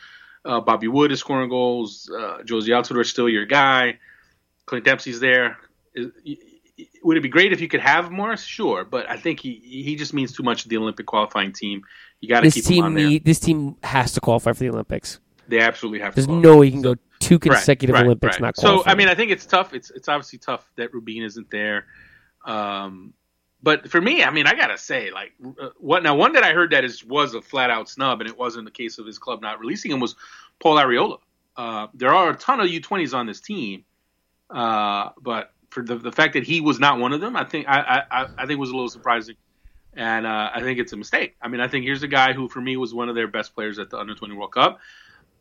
[SPEAKER 2] uh, Bobby Wood is scoring goals, Jozy Altidore is still your guy, Clint Dempsey's there. Would it be great if you could have Morris? Sure, but I think he he just means too much to the Olympic qualifying team. You got to keep him on
[SPEAKER 1] team,
[SPEAKER 2] there.
[SPEAKER 1] need, this team has to qualify for the Olympics.
[SPEAKER 2] they absolutely have. To.
[SPEAKER 1] There's no way you can go two consecutive
[SPEAKER 2] right,
[SPEAKER 1] Olympics
[SPEAKER 2] right.
[SPEAKER 1] not
[SPEAKER 2] So. I mean, I think it's tough. It's it's obviously tough that Rubin isn't there. Um, but for me, I mean, I gotta say, like, uh, what now? One that I heard that is was a flat out snub, and it wasn't the case of his club not releasing him was Paul Arriola. Uh, there are a ton of U20s on this team, uh, but for the, the fact that he was not one of them, I think I I, I- think was a little surprising, and uh, I think it's a mistake. I mean, I think here's a guy who, for me, was one of their best players at the Under 20 World Cup.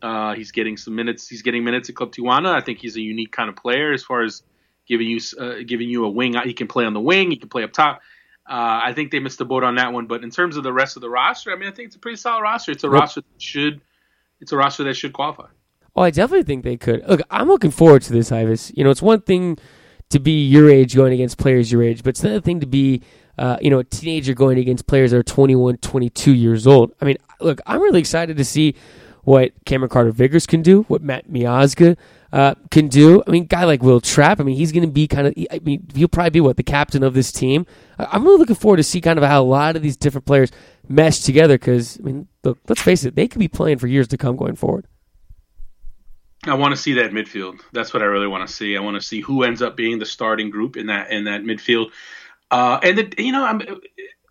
[SPEAKER 2] Uh, he's getting some minutes. He's getting minutes at Club Tijuana. I think he's a unique kind of player as far as giving you uh, giving you a wing. He can play on the wing. He can play up top. Uh, I think they missed the boat on that one. But in terms of the rest of the roster, I mean, I think it's a pretty solid roster. It's a
[SPEAKER 1] Yep.
[SPEAKER 2] roster that should it's a roster that should qualify.
[SPEAKER 1] Oh, I definitely think they could. Look, I'm looking forward to this, Ives. You know, it's one thing to be your age going against players your age, but it's another thing to be, uh, you know, a teenager going against players that are 21, 22 years old. I mean, look, I'm really excited to see what Cameron Carter Vickers can do, what Matt Miazga uh, can do. I mean, guy like Will Trapp, I mean, he's going to be kind of, I mean, he'll probably be what, the captain of this team. I'm really looking forward to see kind of how a lot of these different players mesh together because, I mean, look, let's face it, they could be playing for years to come going forward.
[SPEAKER 2] I want to see that midfield. That's what I really want to see. I want to see who ends up being the starting group in that in that midfield. Uh, and the, you know, I'm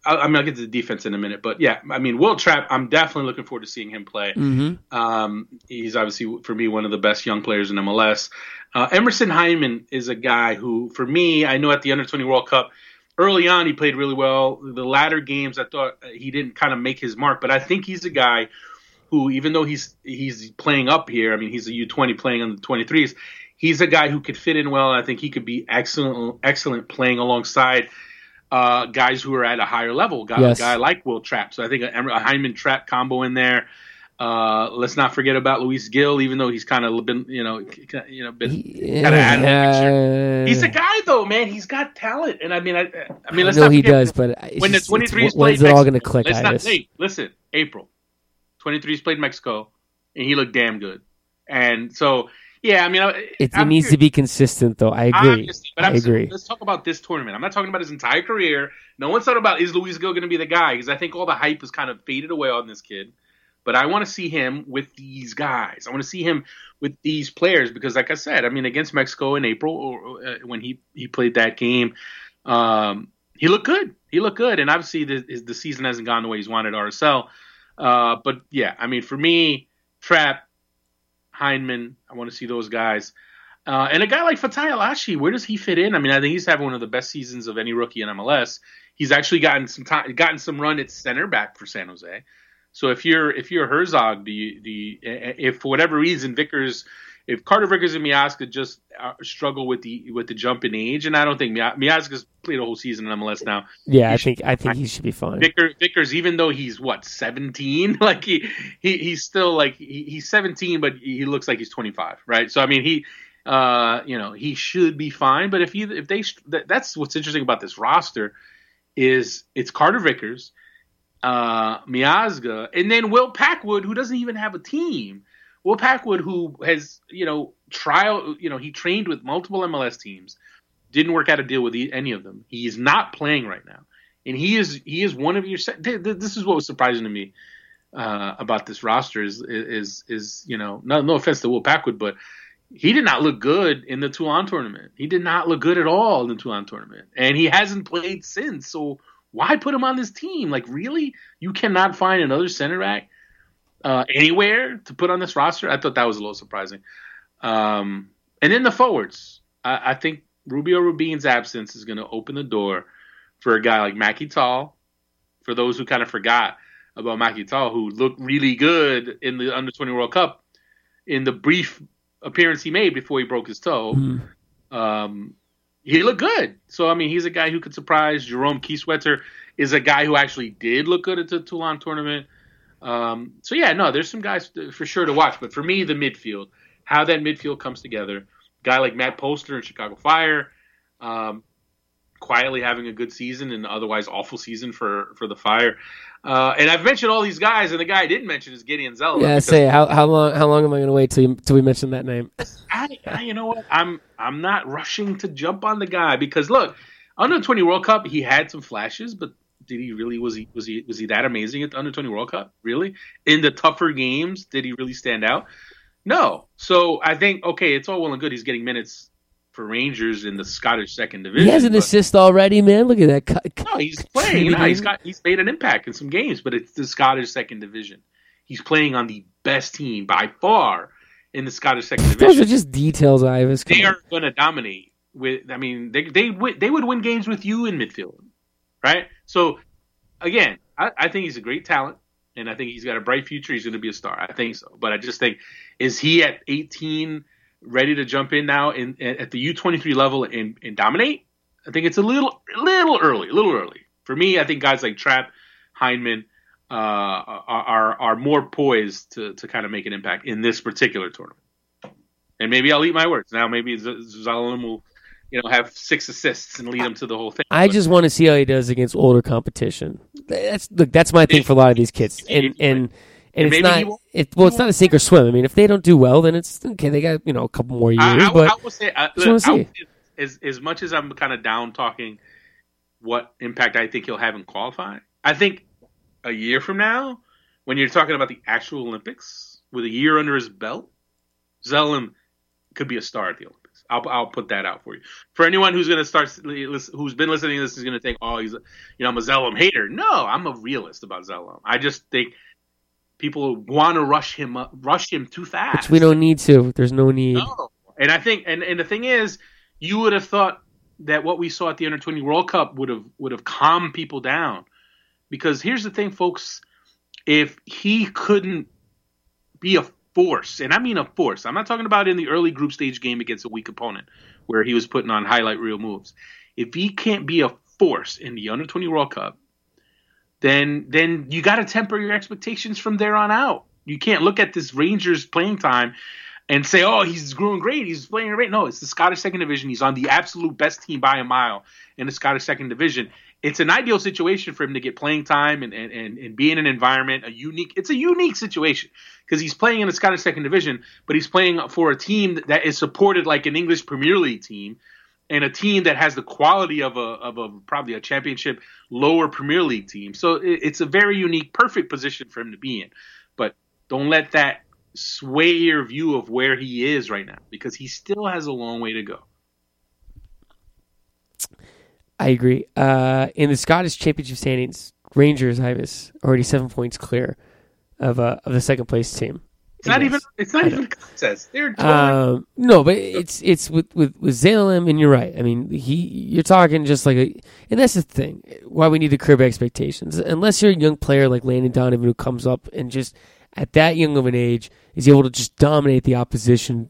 [SPEAKER 2] I- I'm gonna get to the defense in a minute, but yeah, I mean, Will Trapp, I'm definitely looking forward to seeing him play.
[SPEAKER 1] Mm-hmm.
[SPEAKER 2] Um, he's obviously for me one of the best young players in MLS. Uh, Emerson Hyndman is a guy who, for me, I know at the Under 20 World Cup early on he played really well. The latter games, I thought he didn't kind of make his mark, but I think he's a guy who, even though he's he's playing up here, I mean, he's a U20 playing on the 23s. He's a guy who could fit in well. And I think he could be excellent, excellent playing alongside uh, guys who are at a higher level. Guy,
[SPEAKER 1] Yes.
[SPEAKER 2] a guy like Will Trapp. So I think a, a Hyndman Trapp combo in there. Uh, let's not forget about Luis Gil, even though he's kind of been, you know, you know, been kinda out of picture. He's a guy though, man. He's got talent, and I mean, I, I mean,
[SPEAKER 1] I
[SPEAKER 2] let's
[SPEAKER 1] know
[SPEAKER 2] not
[SPEAKER 1] he does, but
[SPEAKER 2] when the
[SPEAKER 1] just-
[SPEAKER 2] 23s
[SPEAKER 1] it's-
[SPEAKER 2] played
[SPEAKER 1] when's it all going to click?
[SPEAKER 2] Let's not, hey, listen, April, 23s played Mexico, and he looked damn good. And so, yeah, I mean,
[SPEAKER 1] It, it needs to be consistent, though. I agree.
[SPEAKER 2] Obviously, but I'm
[SPEAKER 1] I
[SPEAKER 2] saying,
[SPEAKER 1] agree.
[SPEAKER 2] let's talk about this tournament. I'm not talking about his entire career. No one's talking about is Luis Gil going to be the guy because I think all the hype has kind of faded away on this kid. But I want to see him with these guys. I want to see him with these players because, like I said, I mean, against Mexico in April or, uh, when he he played that game, um, he looked good. He looked good, and obviously the, the season hasn't gone the way he's wanted RSL. Uh, but yeah, I mean, for me, Trapp, Hyndman, I want to see those guys. Uh, and a guy like Fatai Alashi, where does he fit in? I mean, I think he's having one of the best seasons of any rookie in MLS. He's actually gotten some time, gotten some run at center back for San Jose. So if you're if you're Herzog, do you, do you, if for whatever reason Vickers, if Carter Vickers and Miazga just uh, struggle with the with the jump in age, and I don't think Mia- Miazga's played a whole season in MLS now.
[SPEAKER 1] Yeah,
[SPEAKER 2] he
[SPEAKER 1] I
[SPEAKER 2] should
[SPEAKER 1] think I think he should be fine.
[SPEAKER 2] Vicker, Vickers, even though he's what seventeen, <laughs> like he, he he's still like he, he's seventeen, but he looks like he's twenty five, right? So I mean, he, uh, you know, he should be fine. But if he, if they, that, that's what's interesting about this roster is it's Carter Vickers, uh, Miazga, and then Will Packwood, who doesn't even have a team, Will Packwood, who has you know trial, you know he trained with multiple MLS teams, didn't work out a deal with any of them. He is not playing right now, and he is he is one of your. This is what was surprising to me uh, about this roster is is is you know no no offense to Will Packwood, but he did not look good in the Toulon tournament. He did not look good at all in the Toulon tournament, and he hasn't played since. So why put him on this team? Like really, you cannot find another center back uh, anywhere to put on this roster. I thought that was a little surprising. Um, and then the forwards, I, I think Rubio Rubin's absence is going to open the door for a guy like Maki Tall. For those who kind of forgot about Maki Tall, who looked really good in the Under 20 World Cup in the brief appearance he made before he broke his toe. Um, he looked good. So, I mean, he's a guy who could surprise. Jerome Kiesewetter is a guy who actually did look good at the Toulon tournament. Um, so, yeah, no, there's some guys for sure to watch. But for me, the midfield, how that midfield comes together, guy like Matt Polster in Chicago Fire, um, quietly having a good season and otherwise awful season for, for the Fire. Uh, and I've mentioned all these guys, and the guy I didn't mention is Gedion Zelalem.
[SPEAKER 1] Yeah, say how how long how long am I going to wait till you, till we mention that name? <laughs>
[SPEAKER 2] I, I, you know what? I'm I'm not rushing to jump on the guy because look, under the twenty World Cup he had some flashes, but did he really was he was he was he that amazing at the under twenty World Cup? Really? In the tougher games, did he really stand out? No. So I think okay, it's all well and good. He's getting minutes for Rangers in the Scottish second division.
[SPEAKER 1] He has an assist already, man. Look at that.
[SPEAKER 2] No, he's playing. No, <laughs> he's got he's made an impact in some games, but it's the Scottish second division. He's playing on the best team by far in the Scottish second Division. <laughs>
[SPEAKER 1] Those are just details, Ives.
[SPEAKER 2] They
[SPEAKER 1] on.
[SPEAKER 2] are going to dominate. With I mean, they they they would win games with you in midfield, right? So again, I, I think he's a great talent, and I think he's got a bright future. He's going to be a star. I think so. But I just think is he at 18 ready to jump in now in at the U23 level and, and dominate? I think it's a little little early, a little early for me. I think guys like Trapp, Hyndman. Uh, are, are are more poised to, to kind of make an impact in this particular tournament and maybe I'll eat my words. Now maybe Z- will, you know, have six assists and lead them to the whole thing.
[SPEAKER 1] I
[SPEAKER 2] But
[SPEAKER 1] just want to see how he does against older competition. That's look. That's my thing for a lot of these kids, and and and it's not. It, well, it's not a sink or swim. I mean, if they don't do well, then it's okay. They got you know a couple more years,
[SPEAKER 2] I, I,
[SPEAKER 1] but
[SPEAKER 2] I will say, I, look, I will
[SPEAKER 1] see.
[SPEAKER 2] say as as much as I'm kind of down talking what impact I think he'll have in qualifying, I think a year from now, when you're talking about the actual Olympics with a year under his belt, Zelalem could be a star at the Olympics. I'll, I'll put that out for you. For anyone who's going to start, who's been listening to this, is going to think, oh, he's, a, you know, I'm a Zelalem hater. No, I'm a realist about Zelalem. I just think people want to rush him, up, rush him too fast.
[SPEAKER 1] which we don't need to. There's no need.
[SPEAKER 2] No. And I think, and, and the thing is, you would have thought that what we saw at the Under 20 World Cup would have would have calmed people down, because here's the thing, folks: if he couldn't be a force, and I mean a force, I'm not talking about in the early group stage game against a weak opponent where he was putting on highlight reel moves. If he can't be a force in the Under 20 World Cup, then then you got to temper your expectations from there on out. You can't look at this Rangers playing time and say, "Oh, he's growing great. He's playing great." No, it's the Scottish Second Division. He's on the absolute best team by a mile in the Scottish Second Division. It's an ideal situation for him to get playing time and and, and, be in an environment. A unique. It's a unique situation because he's playing in the Scottish Second Division, but he's playing for a team that is supported like an English Premier League team. And a team that has the quality of a of a probably a championship lower Premier League team, so it, it's a very unique, perfect position for him to be in. But don't let that sway your view of where he is right now because he still has a long way to go.
[SPEAKER 1] I agree. Uh, in the Scottish Championship standings, Rangers, Ives, already seven points clear of uh, of the second place team.
[SPEAKER 2] It's not even it's not even a contest. They're totally,
[SPEAKER 1] Um, no, but it's it's with with with Zelalem, and you're right. I mean, he you're talking just like a, and that's the thing. Why we need to curb expectations. Unless you're a young player like Landon Donovan who comes up and just at that young of an age is able to just dominate the opposition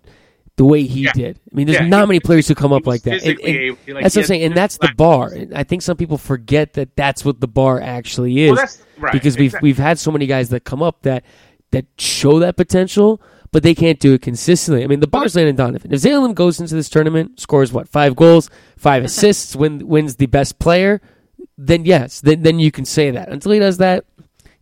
[SPEAKER 1] the way he
[SPEAKER 2] Yeah.
[SPEAKER 1] did. I mean, there's
[SPEAKER 2] Yeah,
[SPEAKER 1] not many players who come up like that. And- and
[SPEAKER 2] like,
[SPEAKER 1] that's what I'm saying, and that's the bar. And I think some people forget that that's what the bar actually is
[SPEAKER 2] well, right
[SPEAKER 1] because we've
[SPEAKER 2] exactly.
[SPEAKER 1] we've had so many guys that come up that that show that potential, but they can't do it consistently. I mean, the bar's Landon Donovan. If Zelalem goes into this tournament, scores what five goals, five <laughs> assists, win, wins the best player, then yes, then then you can say that. Until he does that,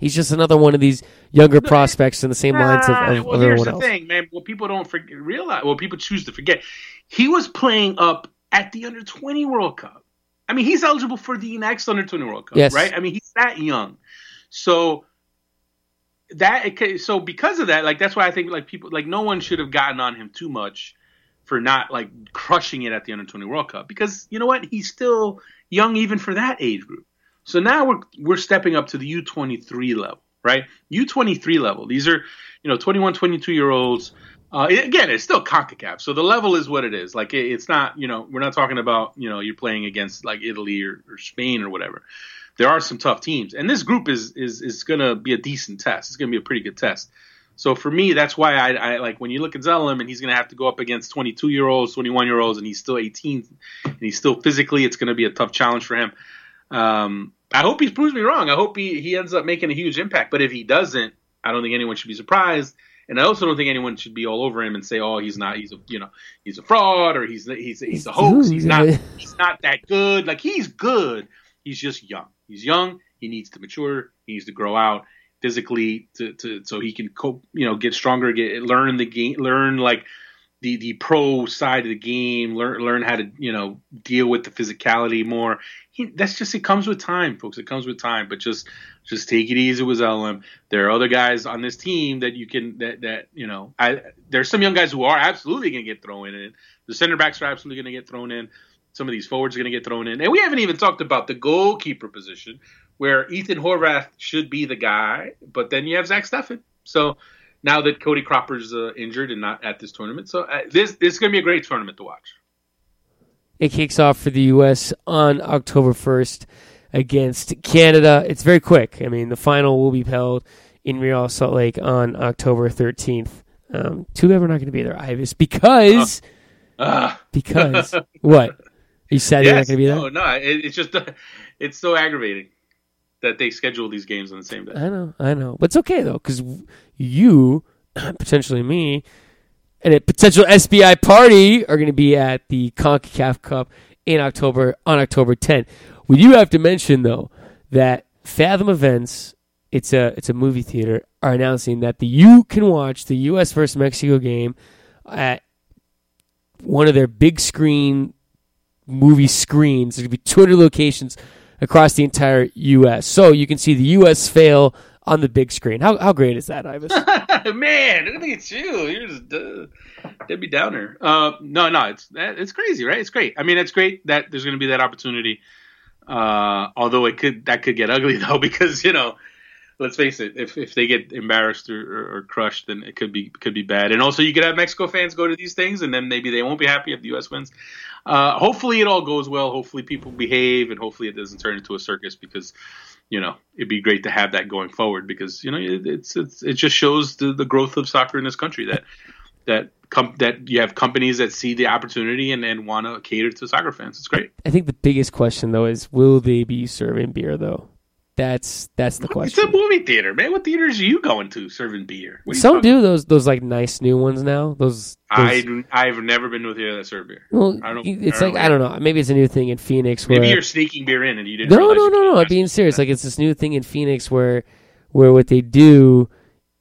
[SPEAKER 1] He's just another one of these younger prospects in the same lines of, of,
[SPEAKER 2] well,
[SPEAKER 1] of
[SPEAKER 2] here's
[SPEAKER 1] everyone
[SPEAKER 2] the
[SPEAKER 1] else.
[SPEAKER 2] thing, man. Well, people don't forget, realize. Well, people choose to forget. He was playing up at the under twenty World Cup. I mean, he's eligible for the next under twenty World Cup,
[SPEAKER 1] Yes.
[SPEAKER 2] right? I mean, he's that young. So that so because of that, like that's why I think like people like no one should have gotten on him too much for not like crushing it at the under twenty World Cup because you know what? He's still young even for that age group. So now we're we're stepping up to the U twenty three level, right? U twenty three level. These are you know 21, 22 year olds. Uh, again, it's still CONCACAF, so the level is what it is. Like it, it's not, you know, we're not talking about, you know, you're playing against like Italy or, or Spain or whatever. There are some tough teams, and this group is is is going to be a decent test. It's going to be a pretty good test. So for me, that's why I, I like when you look at Zelalem and he's going to have to go up against 22 year olds, 21 year olds, and he's still 18, and he's still physically. It's going to be a tough challenge for him. Um, I hope he proves me wrong. I hope he, he ends up making a huge impact. But if he doesn't, I don't think anyone should be surprised. And I also don't think anyone should be all over him and say, "Oh, he's not. He's a you know he's a fraud or he's he's he's a hoax. He's not <laughs> he's not that good. Like he's good. He's just young. He's young. He needs to mature. He needs to grow out physically to, to so he can cope. You know, get stronger. Get learn the game. Learn like the the pro side of the game. Learn learn how to you know deal with the physicality more. He, that's just it comes with time, folks. It comes with time. But just just take it easy with LM. There are other guys on this team that you can that that you know. I there's some young guys who are absolutely going to get thrown in. The center backs are absolutely going to get thrown in. Some of these forwards are going to get thrown in, and we haven't even talked about the goalkeeper position, where Ethan Horvath should be the guy, but then you have Zach Steffen. So now that Cody Cropper's uh, injured and not at this tournament, so uh, this this is going to be a great tournament to watch.
[SPEAKER 1] It kicks off for the U.S. on October 1st against Canada. It's very quick. I mean, the final will be held in Real Salt Lake on October 13th. Um, too bad we're not going to be there, Ives, because
[SPEAKER 2] Uh, <laughs>
[SPEAKER 1] because what? Are you sad you're not going to be there?
[SPEAKER 2] no, no, it, it's just <laughs> it's so aggravating that they schedule these games on the same day.
[SPEAKER 1] I know, I know, but it's okay though because you, <clears throat> potentially me, and a potential SBI party are going to be at the Concacaf Cup in October on October 10th. We do have to mention though that Fathom Events, it's a it's a movie theater, are announcing that the you can watch the U.S. versus Mexico game at one of their big screen movie screens. There's going to be 200 locations across the entire U.S. So you can see the U.S. fail on the big screen. How how great is that, Ives? <laughs>
[SPEAKER 2] Man, look at you. You're just uh, Debbie Downer. Uh, no, no, it's it's crazy, right? It's great. I mean, it's great that there's going to be that opportunity. Uh, although it could that could get ugly <laughs> though, because you know, let's face it, if if they get embarrassed or, or, or crushed, then it could be could be bad. And also, you could have Mexico fans go to these things, and then maybe they won't be happy if the U.S. wins. Uh, hopefully, it all goes well. Hopefully, people behave, and hopefully, it doesn't turn into a circus because you know, it'd be great to have that going forward because you know it, it's, it's it just shows the, the growth of soccer in this country that <laughs> that com- that you have companies that see the opportunity and, and want to cater to soccer fans. It's great.
[SPEAKER 1] I think the biggest question though is will they be serving beer though? That's that's the question.
[SPEAKER 2] It's a movie theater, man. What theaters are you going to serving beer?
[SPEAKER 1] Some do those those like nice new ones now. Those,
[SPEAKER 2] I
[SPEAKER 1] those
[SPEAKER 2] I've never been to a theater that serve beer.
[SPEAKER 1] well,
[SPEAKER 2] I don't-
[SPEAKER 1] it's
[SPEAKER 2] I
[SPEAKER 1] like
[SPEAKER 2] don't
[SPEAKER 1] I don't know. Maybe it's a new thing in Phoenix where
[SPEAKER 2] Maybe you're sneaking beer in and you didn't.
[SPEAKER 1] no, no, no, no. I'm being serious. Like it's this new thing in Phoenix where where what they do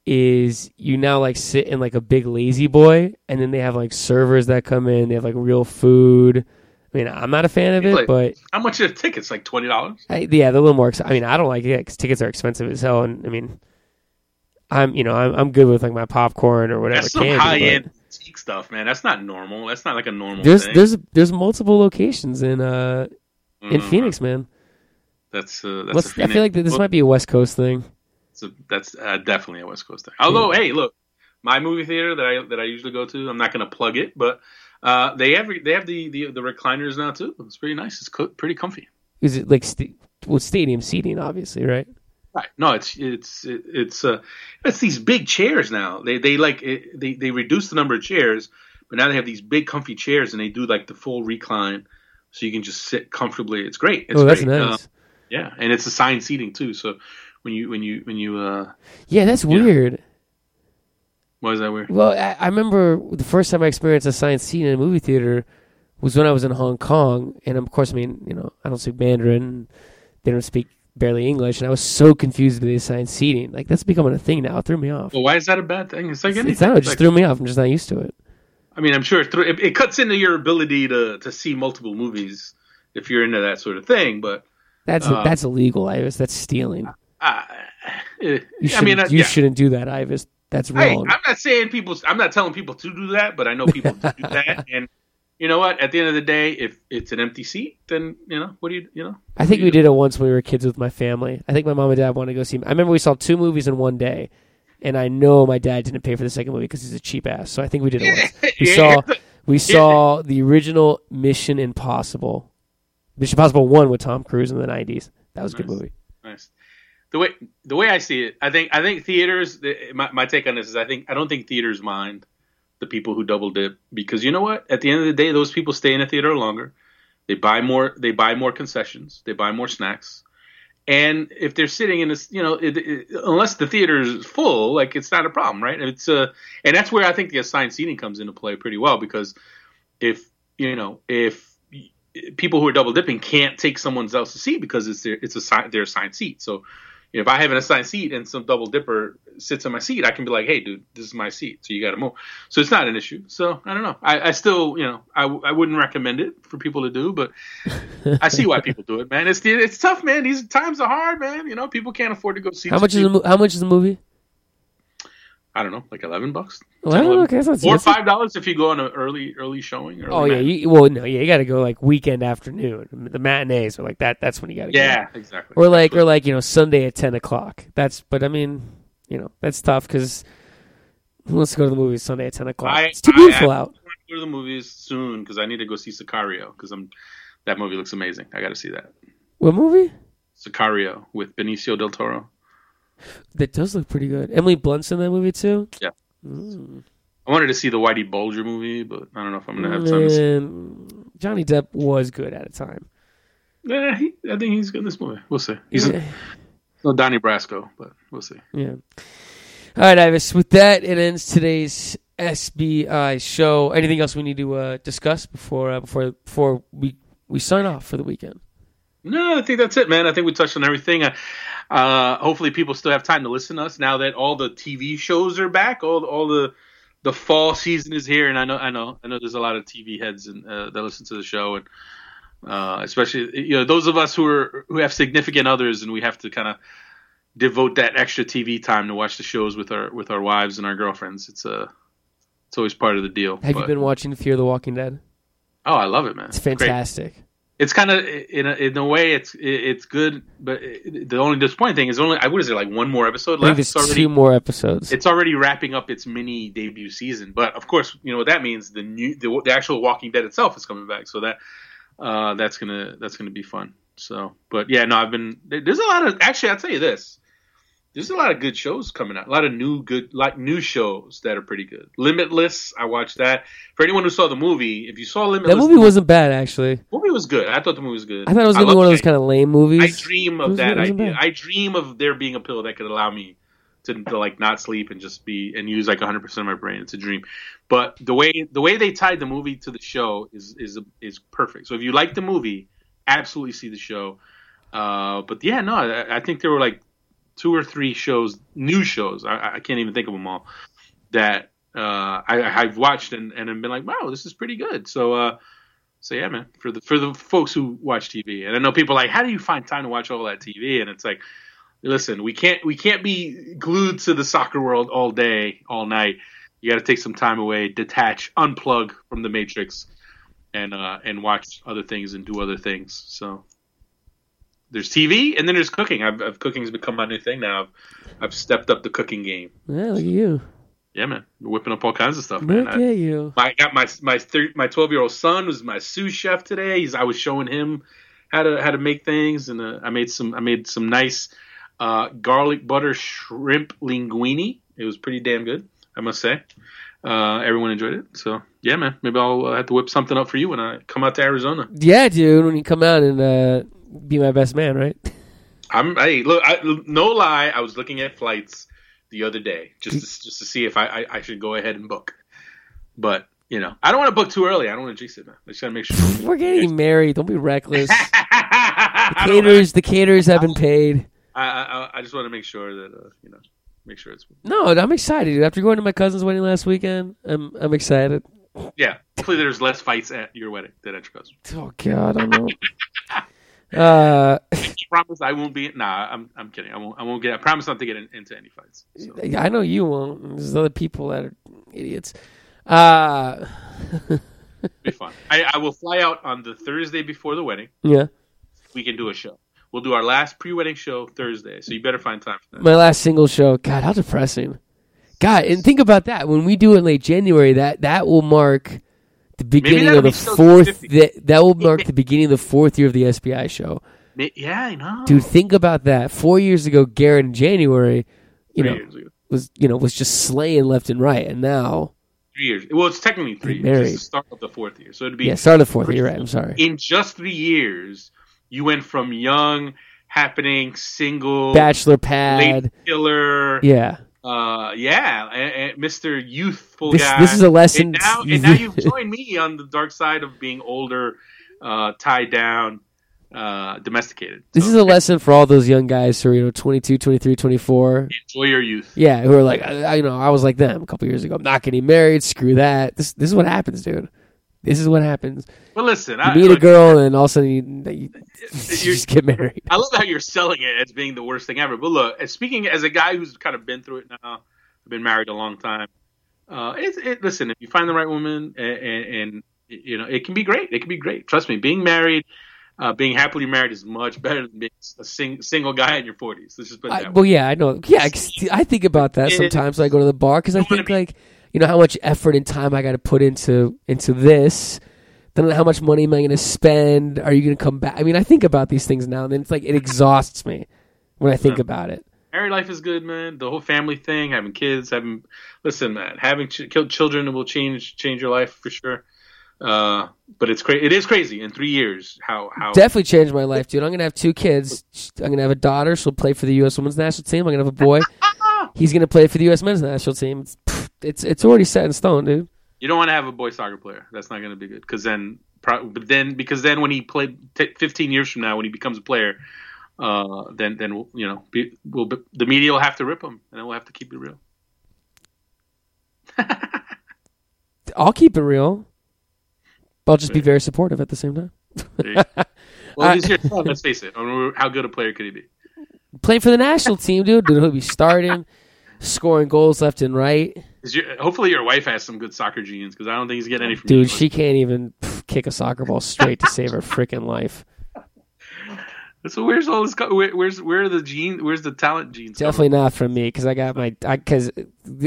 [SPEAKER 1] is you now like sit in like a big lazy boy, and then they have like servers that come in. They have like real food. I mean, I'm not a fan of it,
[SPEAKER 2] Like-
[SPEAKER 1] but
[SPEAKER 2] How much are the tickets? Like twenty dollars?
[SPEAKER 1] Yeah, they're a little more. Ex- I mean, I don't like it because tickets are expensive as hell, and I mean, I'm you know I'm I'm good with like my popcorn or whatever.
[SPEAKER 2] That's some high end stuff, man. That's not normal. That's not like a normal
[SPEAKER 1] There's
[SPEAKER 2] thing.
[SPEAKER 1] there's there's multiple locations in uh in
[SPEAKER 2] Mhm.
[SPEAKER 1] Phoenix, man.
[SPEAKER 2] That's uh, that's.
[SPEAKER 1] I feel like this might be a West Coast thing.
[SPEAKER 2] So that's uh, definitely a West Coast thing. Although, hey, look, my movie theater that I that I usually go to, I'm not going to plug it, but uh, they have they have the, the the recliners now too. It's pretty nice. It's co- pretty comfy.
[SPEAKER 1] Is it like st- well stadium seating, obviously, right?
[SPEAKER 2] Right. No, it's it's it's uh it's these big chairs now. They they like it, they they reduce the number of chairs, but now they have these big comfy chairs and they do like the full recline, so you can just sit comfortably. It's great. It's
[SPEAKER 1] oh, that's
[SPEAKER 2] great.
[SPEAKER 1] nice.
[SPEAKER 2] Uh, yeah, and it's assigned seating too. So when you when you when you uh,
[SPEAKER 1] yeah, that's weird.
[SPEAKER 2] Why is that weird?
[SPEAKER 1] Well, I, I remember the first time I experienced a science scene in a movie theater was when I was in Hong Kong, and of course, I mean, you know, I don't speak Mandarin. They don't speak barely English, and I was so confused with the assigned seating. Like that's becoming a thing now. It threw me off.
[SPEAKER 2] Well, why is that a bad thing? It's like anything.
[SPEAKER 1] It's, don't it just
[SPEAKER 2] Like-
[SPEAKER 1] threw me off. I'm just not used to it.
[SPEAKER 2] I mean, I'm sure it, it, it cuts into your ability to to see multiple movies if you're into that sort of thing. But
[SPEAKER 1] That's
[SPEAKER 2] Uh,
[SPEAKER 1] that's illegal, Ives. That's stealing.
[SPEAKER 2] uh,
[SPEAKER 1] You
[SPEAKER 2] I mean, uh,
[SPEAKER 1] you
[SPEAKER 2] yeah.
[SPEAKER 1] shouldn't do that, Ives. That's
[SPEAKER 2] Hey,
[SPEAKER 1] wrong.
[SPEAKER 2] I'm not saying people. I'm not telling people to do that, but I know people do do that. <laughs> And you know what? At the end of the day, if it's an empty seat, then you know what do you you know?
[SPEAKER 1] I think we did it once when we were kids with my family. I think my mom and dad wanted to go see. I remember we saw two movies in one day, and I know my dad didn't pay for the second movie because he's a cheap ass. So I think we did it once. <laughs> We
[SPEAKER 2] Yeah.
[SPEAKER 1] saw we saw the original Mission Impossible, Mission Impossible one with Tom Cruise in the '90s. That was a good movie.
[SPEAKER 2] The way the way I see it, I think I think theaters. My, my take on this is I think I don't think theaters mind the people who double dip because you know what? At the end of the day, those people stay in the theater longer. They buy more. They buy more concessions. They buy more snacks. And if they're sitting in this, you know, it, it, unless the theater is full, like it's not a problem, right? It's uh, and that's where I think the assigned seating comes into play pretty well because if you know if people who are double dipping can't take someone else's seat because it's their it's a their assigned seat. So you know, if I have an assigned seat and some double dipper sits in my seat, I can be like, "Hey, dude, this is my seat, so you got to move." So it's not an issue. So I don't know. I, I still, you know, I, I wouldn't recommend it for people to do, but I see why people do it, man. It's it's tough, man. These times are hard, man. You know, people can't afford to go see.
[SPEAKER 1] How much is the how much is the movie?
[SPEAKER 2] I don't know, like eleven bucks,
[SPEAKER 1] Well,
[SPEAKER 2] 10, 11.
[SPEAKER 1] okay, that's
[SPEAKER 2] or five dollars if you go on an early early showing. Early
[SPEAKER 1] Oh yeah, you, well no, yeah, you got to go like weekend afternoon. The matinees are like that. That's when you got to go.
[SPEAKER 2] yeah, exactly.
[SPEAKER 1] Or like or like you know Sunday at ten o'clock. That's but I mean you know that's tough because let's go to the movies Sunday at ten o'clock?
[SPEAKER 2] I-
[SPEAKER 1] it's too
[SPEAKER 2] I
[SPEAKER 1] beautiful
[SPEAKER 2] actually
[SPEAKER 1] out.
[SPEAKER 2] want to go to the movies soon because I need to go see Sicario because I'm that movie looks amazing. I got to see that
[SPEAKER 1] What movie?
[SPEAKER 2] Sicario with Benicio del Toro.
[SPEAKER 1] That does look pretty good. Emily Blunt's in that movie too.
[SPEAKER 2] Yeah.
[SPEAKER 1] Mm.
[SPEAKER 2] I wanted to see the Whitey Bulger movie, but I don't know if I'm gonna have time. To see.
[SPEAKER 1] Man, Johnny Depp was good at a time.
[SPEAKER 2] Yeah, he, I think he's good in this movie. We'll see. He's
[SPEAKER 1] Yeah.
[SPEAKER 2] no Donnie Brasco, but we'll see.
[SPEAKER 1] Yeah. All right, Ives. With that, it ends today's SBI show. Anything else we need to uh, discuss before uh, before before we we sign off for the weekend?
[SPEAKER 2] No, I think that's it, man. I think we touched on everything. Uh, uh, hopefully, people still have time to listen to us now that all the TV shows are back. All all the the fall season is here, and I know I know I know there's a lot of TV heads and uh, that listen to the show, and uh, especially you know those of us who are who have significant others, and we have to kind of devote that extra TV time to watch the shows with our with our wives and our girlfriends. It's a it's always part of the deal.
[SPEAKER 1] Have you been watching Fear the Walking Dead?
[SPEAKER 2] Oh, I love it, man.
[SPEAKER 1] It's
[SPEAKER 2] Great
[SPEAKER 1] fantastic.
[SPEAKER 2] It's kind of in a, in a way it's it's good, but the only disappointing thing is only I what is there like one more episode left? It's already
[SPEAKER 1] two more episodes.
[SPEAKER 2] it's already wrapping up its mini debut season, but of course you know what that means. The new the, the actual Walking Dead itself is coming back, so that uh, that's gonna that's gonna be fun. So, but yeah, no, I've been there's a lot of actually I'll tell you this. There's a lot of good shows coming out. A lot of new good like new shows that are pretty good. Limitless, I watched that. For anyone who saw the movie, if you saw Limitless,
[SPEAKER 1] that movie wasn't bad actually.
[SPEAKER 2] the movie was good. I thought the movie was good.
[SPEAKER 1] I thought it was gonna be one of those kind of lame movies.
[SPEAKER 2] I dream of
[SPEAKER 1] was-
[SPEAKER 2] that idea.
[SPEAKER 1] bad.
[SPEAKER 2] I dream of there being a pill that could allow me to, to like not sleep and just be and use like 100 percent of my brain. It's a dream. But the way the way they tied the movie to the show is is is perfect. So if you like the movie, absolutely see the show. Uh, but yeah, no, I, I think there were like two or three shows, new shows. I, I can't even think of them all that uh, I, I've watched and and have been like, wow, this is pretty good. So. uh so yeah, man, for the for the folks who watch TV, and I know people like, how do you find time to watch all that TV? And it's like, listen, we can't we can't be glued to the soccer world all day, all night. You got to take some time away, detach, unplug from the matrix, and uh, and watch other things and do other things. So there's TV, and then there's cooking. I've, I've cooking's become my new thing now. I've, I've stepped up the cooking game.
[SPEAKER 1] Yeah, look at you.
[SPEAKER 2] Yeah, man, We're whipping up all kinds of stuff, man.
[SPEAKER 1] Look
[SPEAKER 2] I-
[SPEAKER 1] at you.
[SPEAKER 2] I got my my thir- my twelve year old son was my sous chef today. He's I was showing him how to how to make things, and uh, I made some I made some nice uh, garlic butter shrimp linguine. It was pretty damn good, I must say. Uh, everyone enjoyed it, so yeah, man. Maybe I'll uh, have to whip something up for you when I come out to Arizona.
[SPEAKER 1] Yeah, dude. When you come out and uh, be my best man, right?
[SPEAKER 2] I'm hey look, I, no lie, I was looking at flights the other day just to, just to see if I, I I should go ahead and book, but. You know, I don't want to book too early. I don't want to jinx it, man. I just gotta make sure.
[SPEAKER 1] We're getting married. Don't be reckless. <laughs>
[SPEAKER 2] I.
[SPEAKER 1] Caterers, the caterers have been paid.
[SPEAKER 2] I, I, I just want to make sure that uh, you know, make sure it's
[SPEAKER 1] No, I'm excited. dude. After going to my cousin's wedding last weekend, I'm I'm excited.
[SPEAKER 2] yeah. Hopefully, there's less fights at your wedding than at your cousin's.
[SPEAKER 1] Oh God, I don't know. <laughs> uh,
[SPEAKER 2] I <laughs> promise I won't be. Nah, I'm I'm kidding. I won't. I won't get. I promise not to get in, into any fights. So.
[SPEAKER 1] I know you won't. There's other people that are idiots. Uh,
[SPEAKER 2] be <laughs> fun. I, I will fly out on the Thursday before the wedding.
[SPEAKER 1] yeah.
[SPEAKER 2] We can do a show. We'll do our last pre-wedding show Thursday, so you better find time for that.
[SPEAKER 1] My last single show. God, how depressing. God, and think about that. When we do it in late January, that that will mark the beginning of the fourth. That, that will mark <laughs> the beginning of the fourth year of the SBI show.
[SPEAKER 2] Yeah, I know.
[SPEAKER 1] Dude, think about that. Four years ago, Garrett in January, you
[SPEAKER 2] three
[SPEAKER 1] know, was you know was just slaying left and right, and now
[SPEAKER 2] Three years. Well, it's technically three
[SPEAKER 1] They're
[SPEAKER 2] years.
[SPEAKER 1] married.
[SPEAKER 2] It's the start of the fourth year, so it'd be
[SPEAKER 1] yeah, start of the fourth. year, right. I'm sorry.
[SPEAKER 2] in just three years. You went from young, happening, single,
[SPEAKER 1] Bachelor
[SPEAKER 2] late
[SPEAKER 1] pad.
[SPEAKER 2] killer,
[SPEAKER 1] Yeah,
[SPEAKER 2] uh, yeah, and, and Mr. Youthful
[SPEAKER 1] this
[SPEAKER 2] guy.
[SPEAKER 1] this is a lesson.
[SPEAKER 2] and now, and now you've <laughs> joined me on the dark side of being older, uh, tied down, uh, domesticated.
[SPEAKER 1] this
[SPEAKER 2] So,
[SPEAKER 1] is a lesson for all those young guys who are you know 22, 23, 24.
[SPEAKER 2] enjoy your youth.
[SPEAKER 1] Yeah, who are like, I, you know, I was like them a couple years ago. I'm not getting married. Screw that. This this is what happens, dude. This is what happens.
[SPEAKER 2] But listen,
[SPEAKER 1] You
[SPEAKER 2] I,
[SPEAKER 1] meet a girl, and all of a sudden you, you, <laughs> <laughs> you just get married.
[SPEAKER 2] I love how you're selling it as being the worst thing ever. But look, speaking as a guy who's kind of been through it now, I've been married a long time. Uh, it's it, listen, if you find the right woman, and, and, and you know, it can be great. It can be great. Trust me, being married, uh, being happily married is much better than being a sing, single guy in your 40s. Let's just put it
[SPEAKER 1] I,
[SPEAKER 2] that way.
[SPEAKER 1] well, yeah, I know. Yeah, I- <laughs> I think about that
[SPEAKER 2] It-
[SPEAKER 1] sometimes. when I go to the bar because I
[SPEAKER 2] You know what
[SPEAKER 1] think
[SPEAKER 2] I mean?
[SPEAKER 1] like, you know, how much effort and time I got to put into into this. Then how much money am I going to spend? Are you going to come back? I mean, I think about these things now, and then it's like it exhausts me when I think
[SPEAKER 2] Yeah.
[SPEAKER 1] about it.
[SPEAKER 2] Married life is good, man. The whole family thing, having kids, having listen, man, having ch- children will change change your life for sure. Uh, but it's crazy. It is crazy in three years how how
[SPEAKER 1] Definitely changed my life, dude. I'm gonna have two kids. I'm gonna have a daughter. She'll play for the U.S. Women's National Team. I'm gonna have a boy. <laughs> He's gonna play for the U.S. Men's National Team. It's it's, it's already set in stone, dude.
[SPEAKER 2] You don't want to have a boy soccer player. That's not going to be good because then, pro- but then because then when he played t- 15 years from now, when he becomes a player, uh, then then we'll, you know be, we'll, be- the media will have to rip him, and then we'll have to keep it real. <laughs>
[SPEAKER 1] I'll keep it real. But I'll just be very supportive at the same time.
[SPEAKER 2] There you go. <laughs> well, he's your son. Let's face it. I mean, How good a player could he be?
[SPEAKER 1] Playing for the national team, dude. Dude, he'll be starting, scoring goals left and right.
[SPEAKER 2] Is your, hopefully, your wife has some good soccer genes because I don't think he's getting any from
[SPEAKER 1] Dude, she can't even pff, kick a soccer ball straight to save her freaking life. <laughs>
[SPEAKER 2] So where's all this? Where, where's where are the gene? Where's the talent genes?
[SPEAKER 1] Definitely not from me because I got my because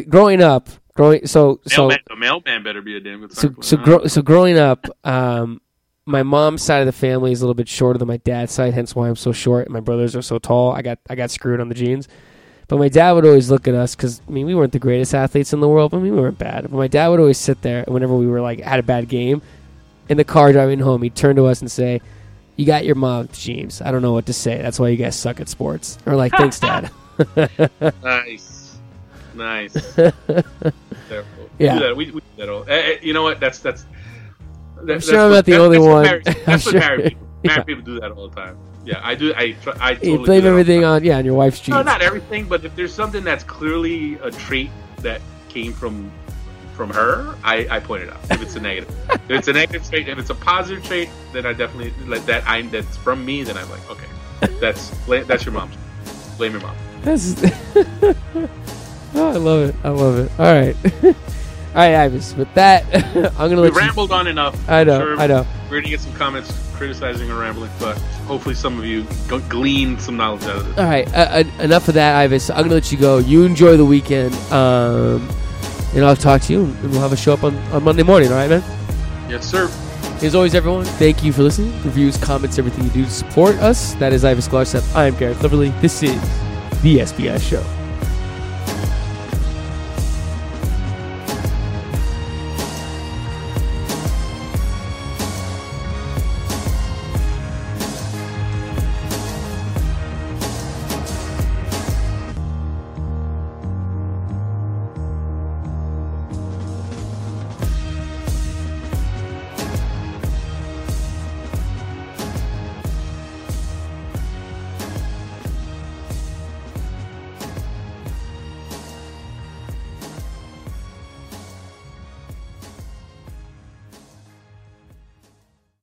[SPEAKER 1] growing up, growing so so
[SPEAKER 2] Mailman, the mailman better be a damn good
[SPEAKER 1] so
[SPEAKER 2] soccer
[SPEAKER 1] so,
[SPEAKER 2] player.
[SPEAKER 1] gro- so growing up, um, my mom's side of the family is a little bit shorter than my dad's side, hence why I'm so short. and My brothers are so tall. I got I got screwed on the genes. But my dad would always look at us because I mean we weren't the greatest athletes in the world. I mean we weren't bad. But my dad would always sit there whenever we were like had a bad game in the car driving home. He'd turn to us and say, "You got your mom's genes. I don't know what to say. That's why you guys suck at sports." Or like, "Thanks, dad." <laughs>
[SPEAKER 2] Nice, nice. <laughs>
[SPEAKER 1] Yeah.
[SPEAKER 2] We do that. We, we do that all. Eh, eh, you know what? That's that's. that-
[SPEAKER 1] sure
[SPEAKER 2] that's
[SPEAKER 1] I'm
[SPEAKER 2] what-
[SPEAKER 1] not the
[SPEAKER 2] that-
[SPEAKER 1] only
[SPEAKER 2] that's
[SPEAKER 1] one.
[SPEAKER 2] Married, <laughs>
[SPEAKER 1] I'm
[SPEAKER 2] that's what
[SPEAKER 1] sure.
[SPEAKER 2] married people. Married
[SPEAKER 1] Yeah.
[SPEAKER 2] people do that all the time. Yeah, I do. I try, I totally
[SPEAKER 1] you blame
[SPEAKER 2] that all the
[SPEAKER 1] everything on yeah on your wife's genes.
[SPEAKER 2] No, not everything, but if there's something that's clearly a trait that came from from her, I, I point it out. If it's a negative, if it's a negative trait, if it's a positive trait, then I definitely like that. I that's from me. Then I'm like, okay, that's that's your mom's. Blame your mom.
[SPEAKER 1] That's <laughs> oh, I love it. I love it. All right, <laughs> all right, Ives. With that, <laughs> I'm gonna
[SPEAKER 2] We
[SPEAKER 1] let you.
[SPEAKER 2] rambled on enough.
[SPEAKER 1] I know.
[SPEAKER 2] Sure,
[SPEAKER 1] I know.
[SPEAKER 2] We're gonna get some comments criticizing or rambling, but hopefully some of you glean some knowledge out of this.
[SPEAKER 1] All right, uh, uh, enough of that, Ives. I'm gonna let you go. You enjoy the weekend, um, and I'll talk to you, and we'll have a show up on, on Monday morning. All right, man.
[SPEAKER 2] Yes, sir.
[SPEAKER 1] As always, everyone, thank you for listening. Reviews, comments, everything you do to support us. That is Ives Galarcep. I am Garrett Cleverly. This is the SBI Show.